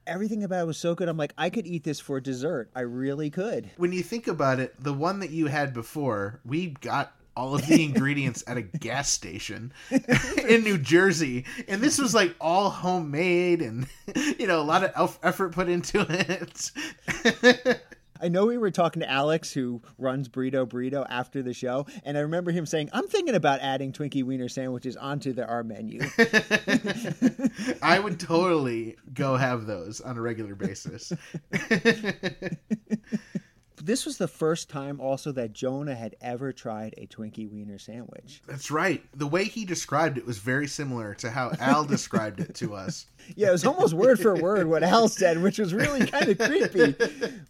everything about it was so good. I'm like, I could eat this for dessert. I really could. When you think about it, the one that you had before, we got all of the ingredients at a *laughs* gas station *laughs* in New Jersey. And this was like all homemade and, you know, a lot of effort put into it. I know we were talking to Alex, who runs Burrito Burrito, after the show, and I remember him saying, "I'm thinking about adding Twinkie Wiener sandwiches onto the our menu." *laughs* I would totally go have those on a regular basis. *laughs* this was the first time also that Jonah had ever tried a Twinkie Wiener sandwich. That's right. The way he described it was very similar to how Al described it to us. *laughs* Yeah, it was almost word for word what Al said, which was really kind of creepy.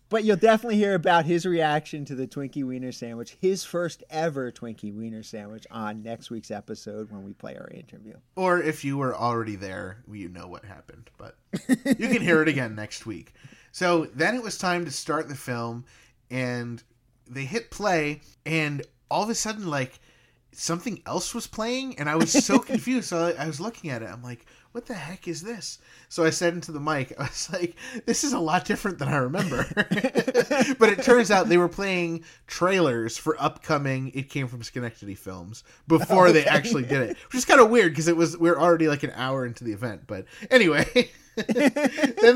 But you'll definitely hear about his reaction to the Twinkie Wiener sandwich, his first ever Twinkie Wiener sandwich, on next week's episode when we play our interview. Or if you were already there, you know what happened. But you can hear it again next week. So then it was time to start the film, and they hit play, and all of a sudden, like, something else was playing, and I was so *laughs* confused. So I, I was looking at it. I'm like, what the heck is this? So I said into the mic, I was like, this is a lot different than I remember. *laughs* but it turns out they were playing trailers for upcoming It Came From Schenectady films before they actually did it, which is kind of weird because it was, we are already like an hour into the event. But anyway. *laughs* then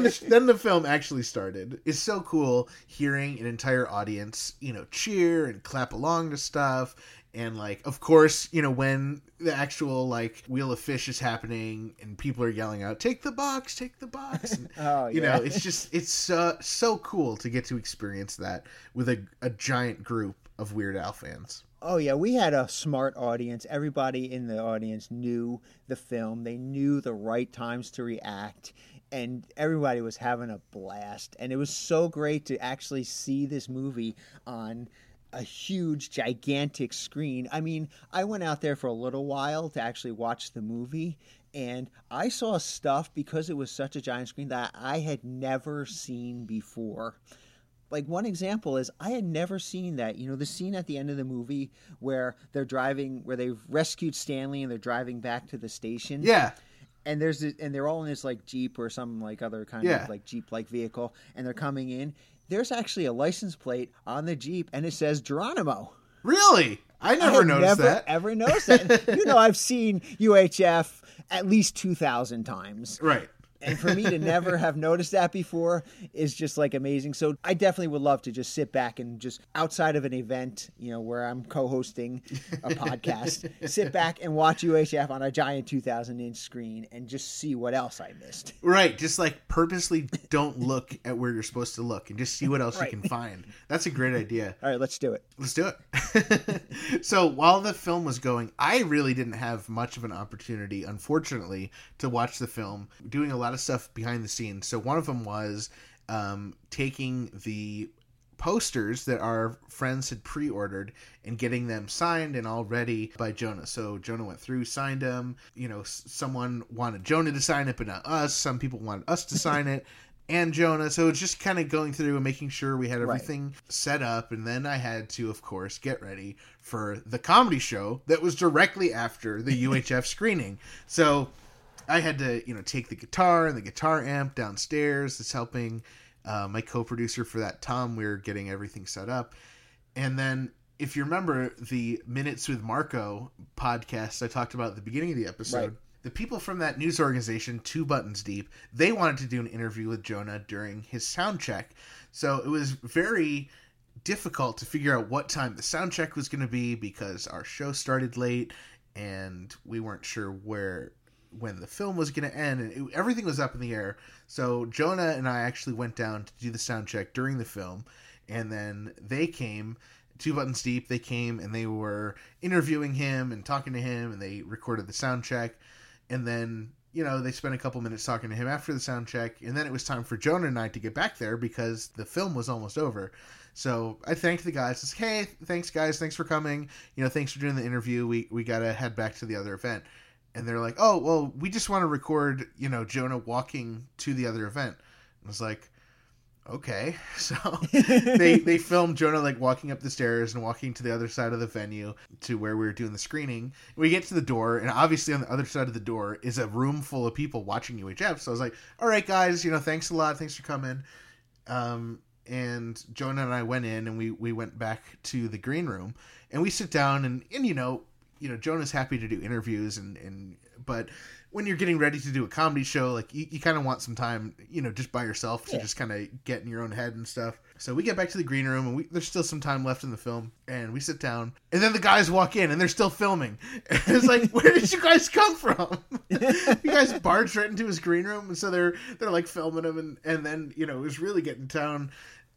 the, then the film actually started. It's so cool hearing an entire audience, you know, cheer and clap along to stuff and like of course you know when the actual like wheel of fish is happening and people are yelling out take the box take the box and, *laughs* Oh, you yeah. know it's just it's uh, so cool to get to experience that with a, a giant group of weird al fans Oh yeah, we had a smart audience. Everybody in the audience knew the film. They knew the right times to react, and everybody was having a blast. And it was so great to actually see this movie on a huge, gigantic screen. I mean, I went out there for a little while to actually watch the movie, and I saw stuff because it was such a giant screen that I had never seen before like one example is I had never seen that. You know, the scene at the end of the movie where they're driving, where they've rescued Stanley and they're driving back to the station. yeah And there's this, and they're all in this like jeep or some like other kind Yeah. of like jeep like vehicle, and they're coming in. There's actually a license plate on the jeep, and it says Geronimo. really i I never had noticed never, that Ever noticed that? you know, I've seen UHF at least two thousand times *laughs* right and for me to never *laughs* have noticed that before is just like amazing. So I definitely would love to just sit back and just outside of an event, you know, where I'm co-hosting a podcast, *laughs* sit back and watch UHF on a giant 2,000 inch screen and just see what else I missed. Right, just like purposely don't look at where you're supposed to look and just see what else Right. you can find. That's a great idea. All right, let's do it. Let's do it. *laughs* so while the film was going, I really didn't have much of an opportunity, unfortunately, to watch the film. Doing a lot of stuff behind the scenes. So one of them was um, taking the posters that our friends had pre-ordered and getting them signed and all ready by Jonah. So Jonah went through, signed them. You know, someone wanted Jonah to sign it, but not us. Some people wanted us to sign it. *laughs* And Jonah, so it's just kind of going through and making sure we had Right. everything set up, and then I had to, of course, get ready for the comedy show that was directly after the *laughs* UHF screening. So I had to, you know, take the guitar and the guitar amp downstairs. It's helping uh, my co-producer for that, Tom. We are getting everything set up, and then if you remember the Minutes with Marco podcast I talked about at the beginning of the episode. Right. The people from that news organization, Two Buttons Deep, they wanted to do an interview with Jonah during his sound check. So it was very difficult to figure out what time the sound check was going to be because our show started late and we weren't sure where when the film was going to end and it, everything was up in the air so jonah and i actually went down to do the sound check during the film and then they came two buttons deep they came and they were interviewing him and talking to him and they recorded the sound check and then you know they spent a couple minutes talking to him after the sound check, and then it was time for Jonah and I to get back there because the film was almost over. So I thanked the guys. It's hey, thanks guys, thanks for coming. You know, thanks for doing the interview. We we gotta head back to the other event. And they're like, oh well, we just want to record, you know, Jonah walking to the other event. I was like, okay. *laughs* So they *laughs* they filmed Jonah like walking up the stairs and walking to the other side of the venue to where we were doing the screening. We get to the door, and obviously on the other side of the door is a room full of people watching UHF. So I was like, all right, guys, you know, thanks a lot, thanks for coming. Um, and Jonah and I went in, and we we went back to the green room, and we sit down, and and you know, you know, Jonah's happy to do interviews, and and but when you're getting ready to do a comedy show, like you, you kind of want some time, you know, just by yourself to Yeah. just kind of get in your own head and stuff. So we get back to the green room, and we, there's still some time left in the film, and we sit down, and then the guys walk in, and they're still filming. *laughs* And it's like, where did you guys come from? *laughs* you guys barged right into his green room, and so they're they're like filming him, and and then you know it was really getting down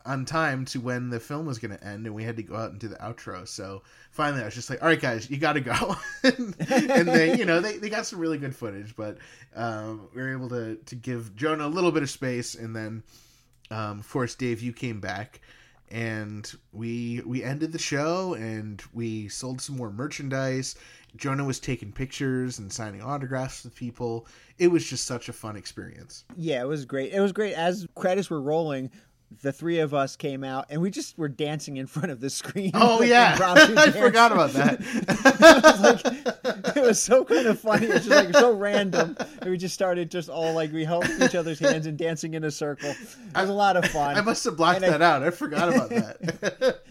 on time to when the film was going to end and we had to go out and do the outro. So finally i was just like all right guys you gotta go. *laughs* And, they you know they, they got some really good footage but um, we were able to to give jonah a little bit of space and then um, of course dave you came back and we we ended the show and we sold some more merchandise. Jonah was taking pictures and signing autographs with people. It was just such a fun experience. Yeah, it was great. It was great. As credits were rolling, the three of us came out and we just were dancing in front of the screen. oh like *laughs* yeah *laughs* i forgot about that *laughs* it, was like, it was so kind of funny. It was just like so random. And we just started just all like we held each other's hands and dancing in a circle. It was a lot of fun. I must have blocked And I- that out. I forgot about that.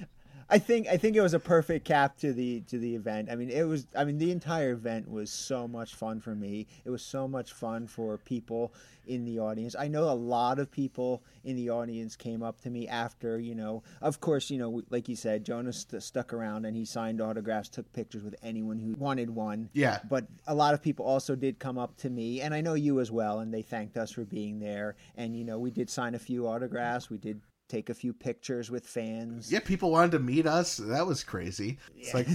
I think I think it was a perfect cap to the to the event. I mean, it was. I mean, the entire event was so much fun for me. It was so much fun for people in the audience. I know a lot of people in the audience came up to me after. You know, of course, you know, like you said, Jonah's st- stuck around and he signed autographs, took pictures with anyone who wanted one. Yeah. But a lot of people also did come up to me, and I know you as well, and they thanked us for being there. And you know, we did sign a few autographs. We did take a few pictures with fans. yeah, people wanted to meet us. That was crazy. It's like,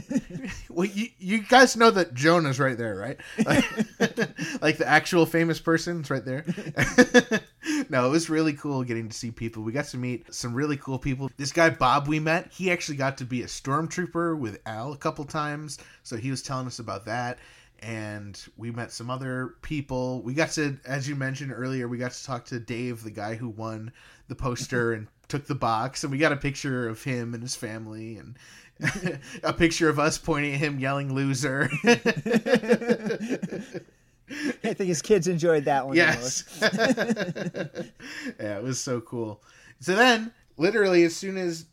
*laughs* well, you, you guys know that Jonah's right there, right? Like, *laughs* like the actual famous person's right there. *laughs* no, it was really cool getting to see people. We got to meet some really cool people. This guy Bob we met, he actually got to be a stormtrooper with Al a couple times, so he was telling us about that. And we met some other people. We got to, as you mentioned earlier, we got to talk to Dave, the guy who won the poster and took the box. And we got a picture of him and his family and *laughs* a picture of us pointing at him yelling loser. *laughs* I think his kids enjoyed that one. the most. yes. *laughs* yeah, it was so cool. So then, literally, as soon as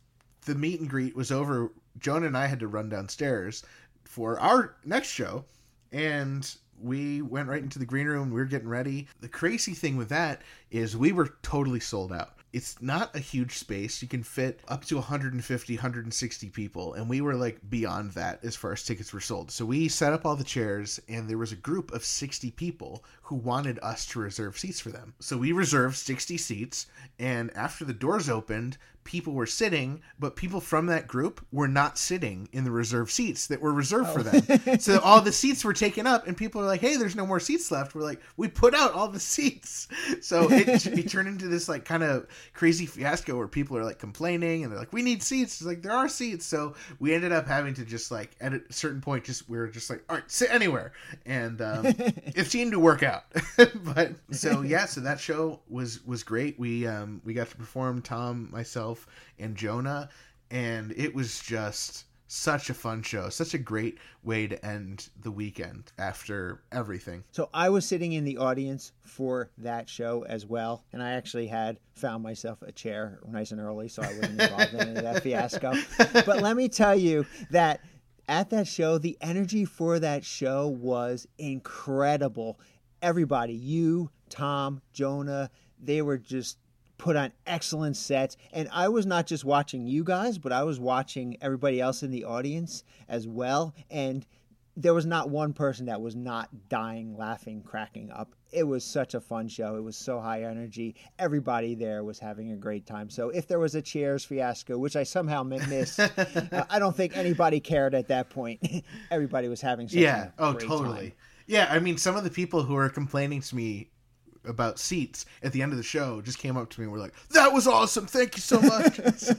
the meet and greet was over, Jonah and I had to run downstairs for our next show, and we went right into the green room. We were getting ready. The crazy thing with that is we were totally sold out. It's not a huge space. You can fit up to 150, 160 people, and we were like beyond that as far as tickets were sold. So we set up all the chairs, and there was a group of 60 people who wanted us to reserve seats for them. So we reserved 60 seats, and after the doors opened, people were sitting, but people from that group were not sitting in the reserved seats that were reserved for them. so all the seats were taken up, and people are like, "Hey, there's no more seats left." We're like, "We put out all the seats." *laughs* So it, it turned into this like kind of crazy fiasco where people are like complaining, and they're like, "We need seats." It's like there are seats, so we ended up having to just like at a certain point, just we were just like, "All right, sit anywhere," and um, *laughs* it seemed to work out. *laughs* but so yeah, so that show was was great. We um we got to perform Tom, myself, and Jonah, and it was just such a fun show. Such a great way to end the weekend after everything. So I was sitting in the audience for that show as well, and I actually had found myself a chair nice and early, so I wasn't involved in any of that *laughs* fiasco. But let me tell you that at that show, the energy for that show was incredible. Everybody, you, Tom, Jonah, they were just put on excellent sets. And I was not just watching you guys, but I was watching everybody else in the audience as well. And there was not one person that was not dying, laughing, cracking up. It was such a fun show. It was so high energy. Everybody there was having a great time. So if there was a Cheers fiasco, which I somehow missed, *laughs* uh, I don't think anybody cared at that point. *laughs* Everybody was having such yeah. a Oh, totally. time. Yeah, I mean, some of the people who are complaining to me about seats at the end of the show just came up to me and were like, "That was awesome! Thank you so much." *laughs* So,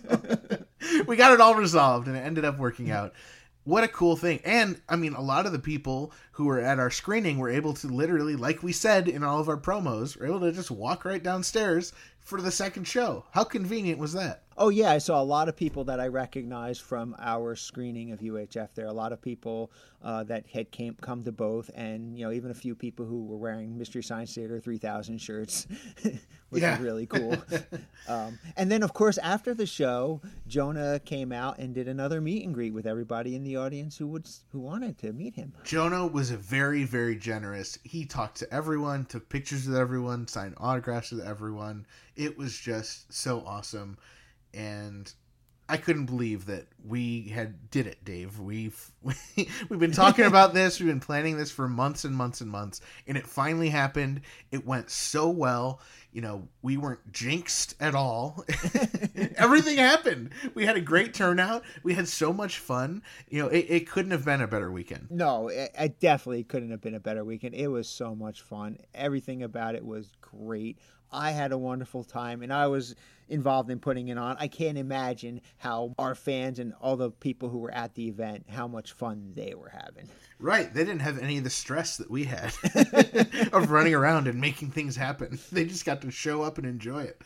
*laughs* we got it all resolved, and it ended up working out. What a cool thing! And I mean, a lot of the people who were at our screening were able to literally, like we said in all of our promos, were able to just walk right downstairs for the second show. How convenient was that? Oh yeah, I saw a lot of people that I recognized from our screening of UHF. There are a lot of people uh, that had came come to both, and you know even a few people who were wearing Mystery Science Theater 3000 shirts, *laughs* which Yeah. was really cool. *laughs* um, and then of course after the show, Jonah came out and did another meet and greet with everybody in the audience who would who wanted to meet him. Jonah was very, very generous. He talked to everyone, took pictures with everyone, signed autographs with everyone. It was just so awesome, and I couldn't believe that we had did it, Dave. We've *laughs* we've been talking about *laughs* this. We've been planning this for months and months and months, and it finally happened. It went so well. You know, we weren't jinxed at all. *laughs* Everything happened. We had a great turnout. We had so much fun. You know, it, it couldn't have been a better weekend. No, it, it definitely couldn't have been a better weekend. It was so much fun. Everything about it was great. I had a wonderful time, and I was involved in putting it on. I can't imagine how our fans and all the people who were at the event, how much fun they were having. Right. They didn't have any of the stress that we had *laughs* of running around and making things happen. *laughs* They just got to show up and enjoy it.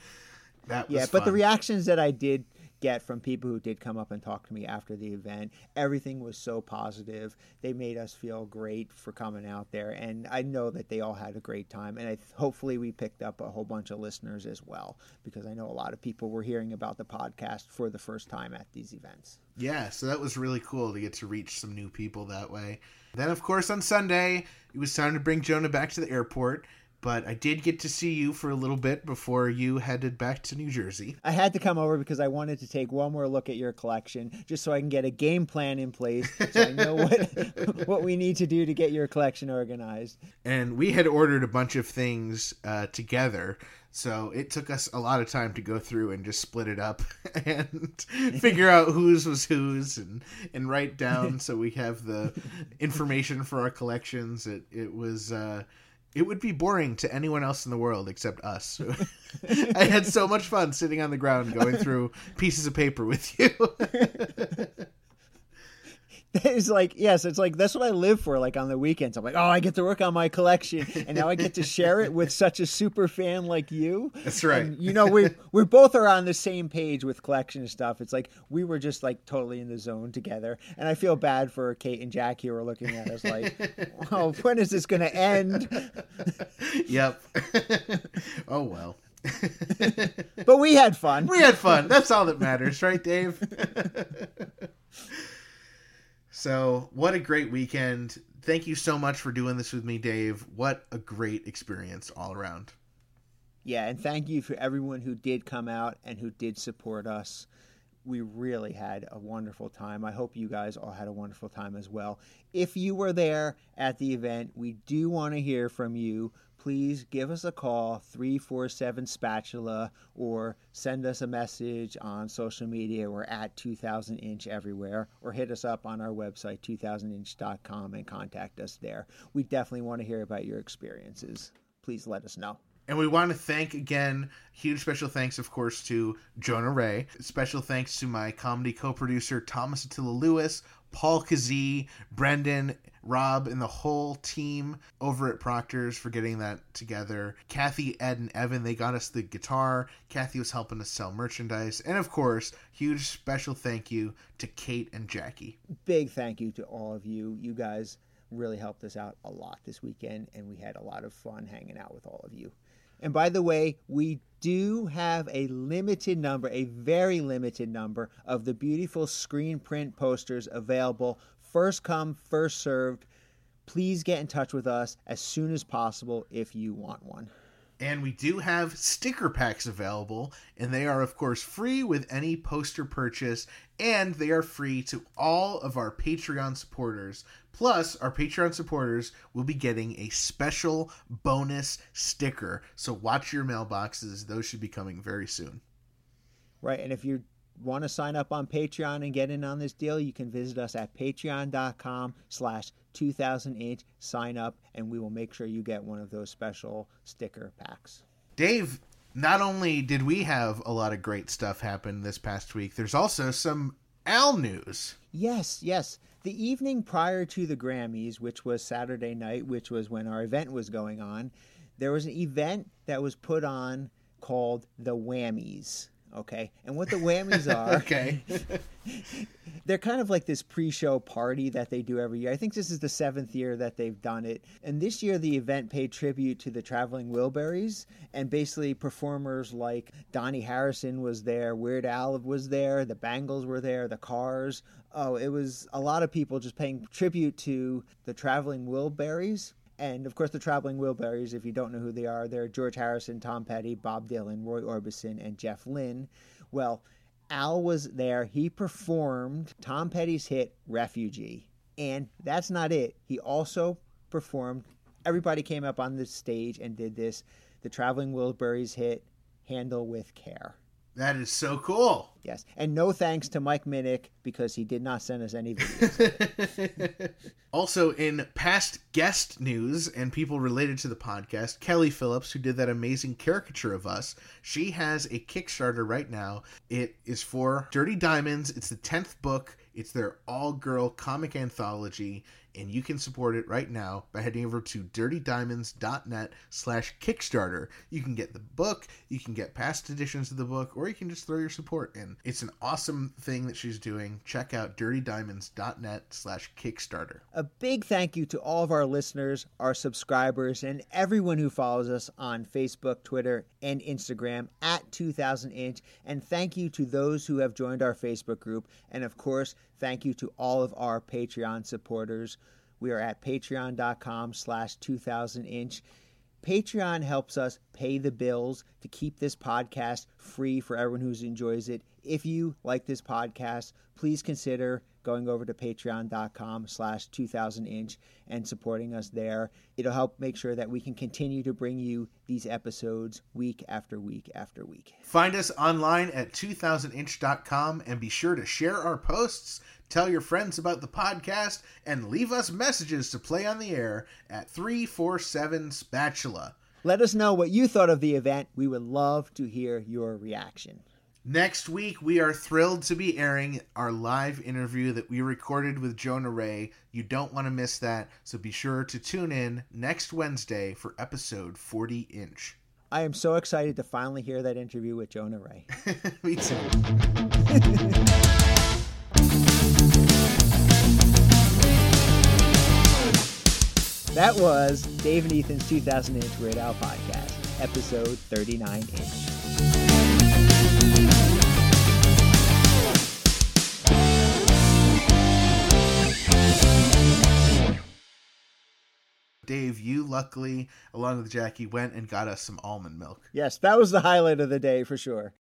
That was Yeah, but the reactions that I did get from people who did come up and talk to me after the event, everything was so positive. They made us feel great for coming out there, and I know that they all had a great time. And I, hopefully, we picked up a whole bunch of listeners as well, because I know a lot of people were hearing about the podcast for the first time at these events. Yeah, so that was really cool to get to reach some new people that way. Then, of course, on Sunday, it was time to bring Jonah back to the airport. But I did get to see you for a little bit before you headed back to New Jersey. I had to come over because I wanted to take one more look at your collection, just so I can get a game plan in place, so I know what *laughs* what we need to do to get your collection organized. And we had ordered a bunch of things uh, together. So it took us a lot of time to go through and just split it up *laughs* and *laughs* figure out whose was whose and, and write down so we have the information for our collections. It, it was. Uh, it would be boring to anyone else in the world except us. *laughs* I had so much fun sitting on the ground going through pieces of paper with you. *laughs* It's like yes, it's like that's what I live for. Like on the weekends, I'm like, oh, I get to work on my collection, and now I get to share it with such a super fan like you. That's right. And, you know, we we both are on the same page with collection stuff. It's like we were just like totally in the zone together, and I feel bad for Kate and Jack who are looking at us like, *laughs* oh, when is this going to end? yep. *laughs* oh well. But we had fun. we had fun. That's all that matters, right, Dave? *laughs* so, what a great weekend. Thank you so much for doing this with me, Dave. What a great experience all around. Yeah, and thank you for everyone who did come out and who did support us. We really had a wonderful time. I hope you guys all had a wonderful time as well. If you were there at the event, we do want to hear from you. Please give us a call, 347 Spatula, or send us a message on social media. We're at 2000 Inch everywhere, or hit us up on our website, 2000inch.com, and contact us there. We definitely want to hear about your experiences. Please let us know. And we want to thank again, huge special thanks, of course, to Jonah Ray. Special thanks to my comedy co producer, Thomas Attila Lewis, Paul Kazee, Brendan, Rob, and the whole team over at Proctor's for getting that together. Kathy, Ed, and Evan, they got us the guitar. Kathy was helping us sell merchandise. And of course, huge special thank you to Kate and Jackie. big thank you to all of you. You guys really helped us out a lot this weekend, and we had a lot of fun hanging out with all of you. And by the way, we do have a limited number, a very limited number of the beautiful screen print posters available. First come, first served. Please get in touch with us as soon as possible if you want one. And we do have sticker packs available, and they are, of course, free with any poster purchase, and they are free to all of our Patreon supporters. Plus, our Patreon supporters will be getting a special bonus sticker. So watch your mailboxes, those should be coming very soon. Right. And if you're want to sign up on Patreon and get in on this deal, you can visit us at patreon.com slash 2000 inch. sign up and we will make sure you get one of those special sticker packs. Dave, not only did we have a lot of great stuff happen this past week, there's also some Al news. Yes, yes. The evening prior to the Grammys, which was Saturday night, which was when our event was going on, there was an event that was put on called the Whammies. Okay. And what the *laughs* Whammies are, Okay. *laughs* they're kind of like this pre show party that they do every year. I think this is the seventh year that they've done it. And this year, the event paid tribute to the Traveling Wilburys. And basically, performers like Dhani Harrison was there, Weird Al was there, the Bangles were there, the Cars. Oh, it was a lot of people just paying tribute to the Traveling Wilburys. And of course, the Traveling Wilburys, if you don't know who they are, they're George Harrison, Tom Petty, Bob Dylan, Roy Orbison, and Jeff Lynne. Well, Al was there. He performed Tom Petty's hit Refugee. And that's not it. He also performed, everybody came up on the stage and did this the Traveling Wilburys hit Handle with Care. That is so cool. Yes. And no thanks to Mike Minnick because he did not send us any videos. *laughs* also, in past guest news and people related to the podcast, Kelly Phillips, who did that amazing caricature of us, she has a Kickstarter right now. It is for Dirty Diamonds. It's the 10th book, it's their all girl comic anthology. And you can support it right now by heading over to dirtydiamonds.net slash Kickstarter. You can get the book, you can get past editions of the book, or you can just throw your support in. It's an awesome thing that she's doing. Check out dirtydiamonds.net slash Kickstarter. A big thank you to all of our listeners, our subscribers, and everyone who follows us on Facebook, Twitter, and Instagram at 2000 inch. And thank you to those who have joined our Facebook group. And of course, thank you to all of our Patreon supporters. We are at patreon.com slash 2000 inch. Patreon helps us pay the bills to keep this podcast free for everyone who enjoys it. If you like this podcast, please consider going over to patreon.com slash 2000 inch and supporting us there. It'll help make sure that we can continue to bring you these episodes week after week after week. Find us online at 2000inch.com and be sure to share our posts, tell your friends about the podcast, and leave us messages to play on the air at 347 Spatula. Let us know what you thought of the event. We would love to hear your reaction. Next week, we are thrilled to be airing our live interview that we recorded with Jonah Ray. You don't want to miss that, so be sure to tune in next Wednesday for episode 40 inch. I am so excited to finally hear that interview with Jonah Ray. *laughs* Me too. That was Dave and Ethan's 2000 Inch Al Podcast, episode 39 inch. Dave, you luckily, along with Jackie, went and got us some almond milk. Yes, that was the highlight of the day for sure.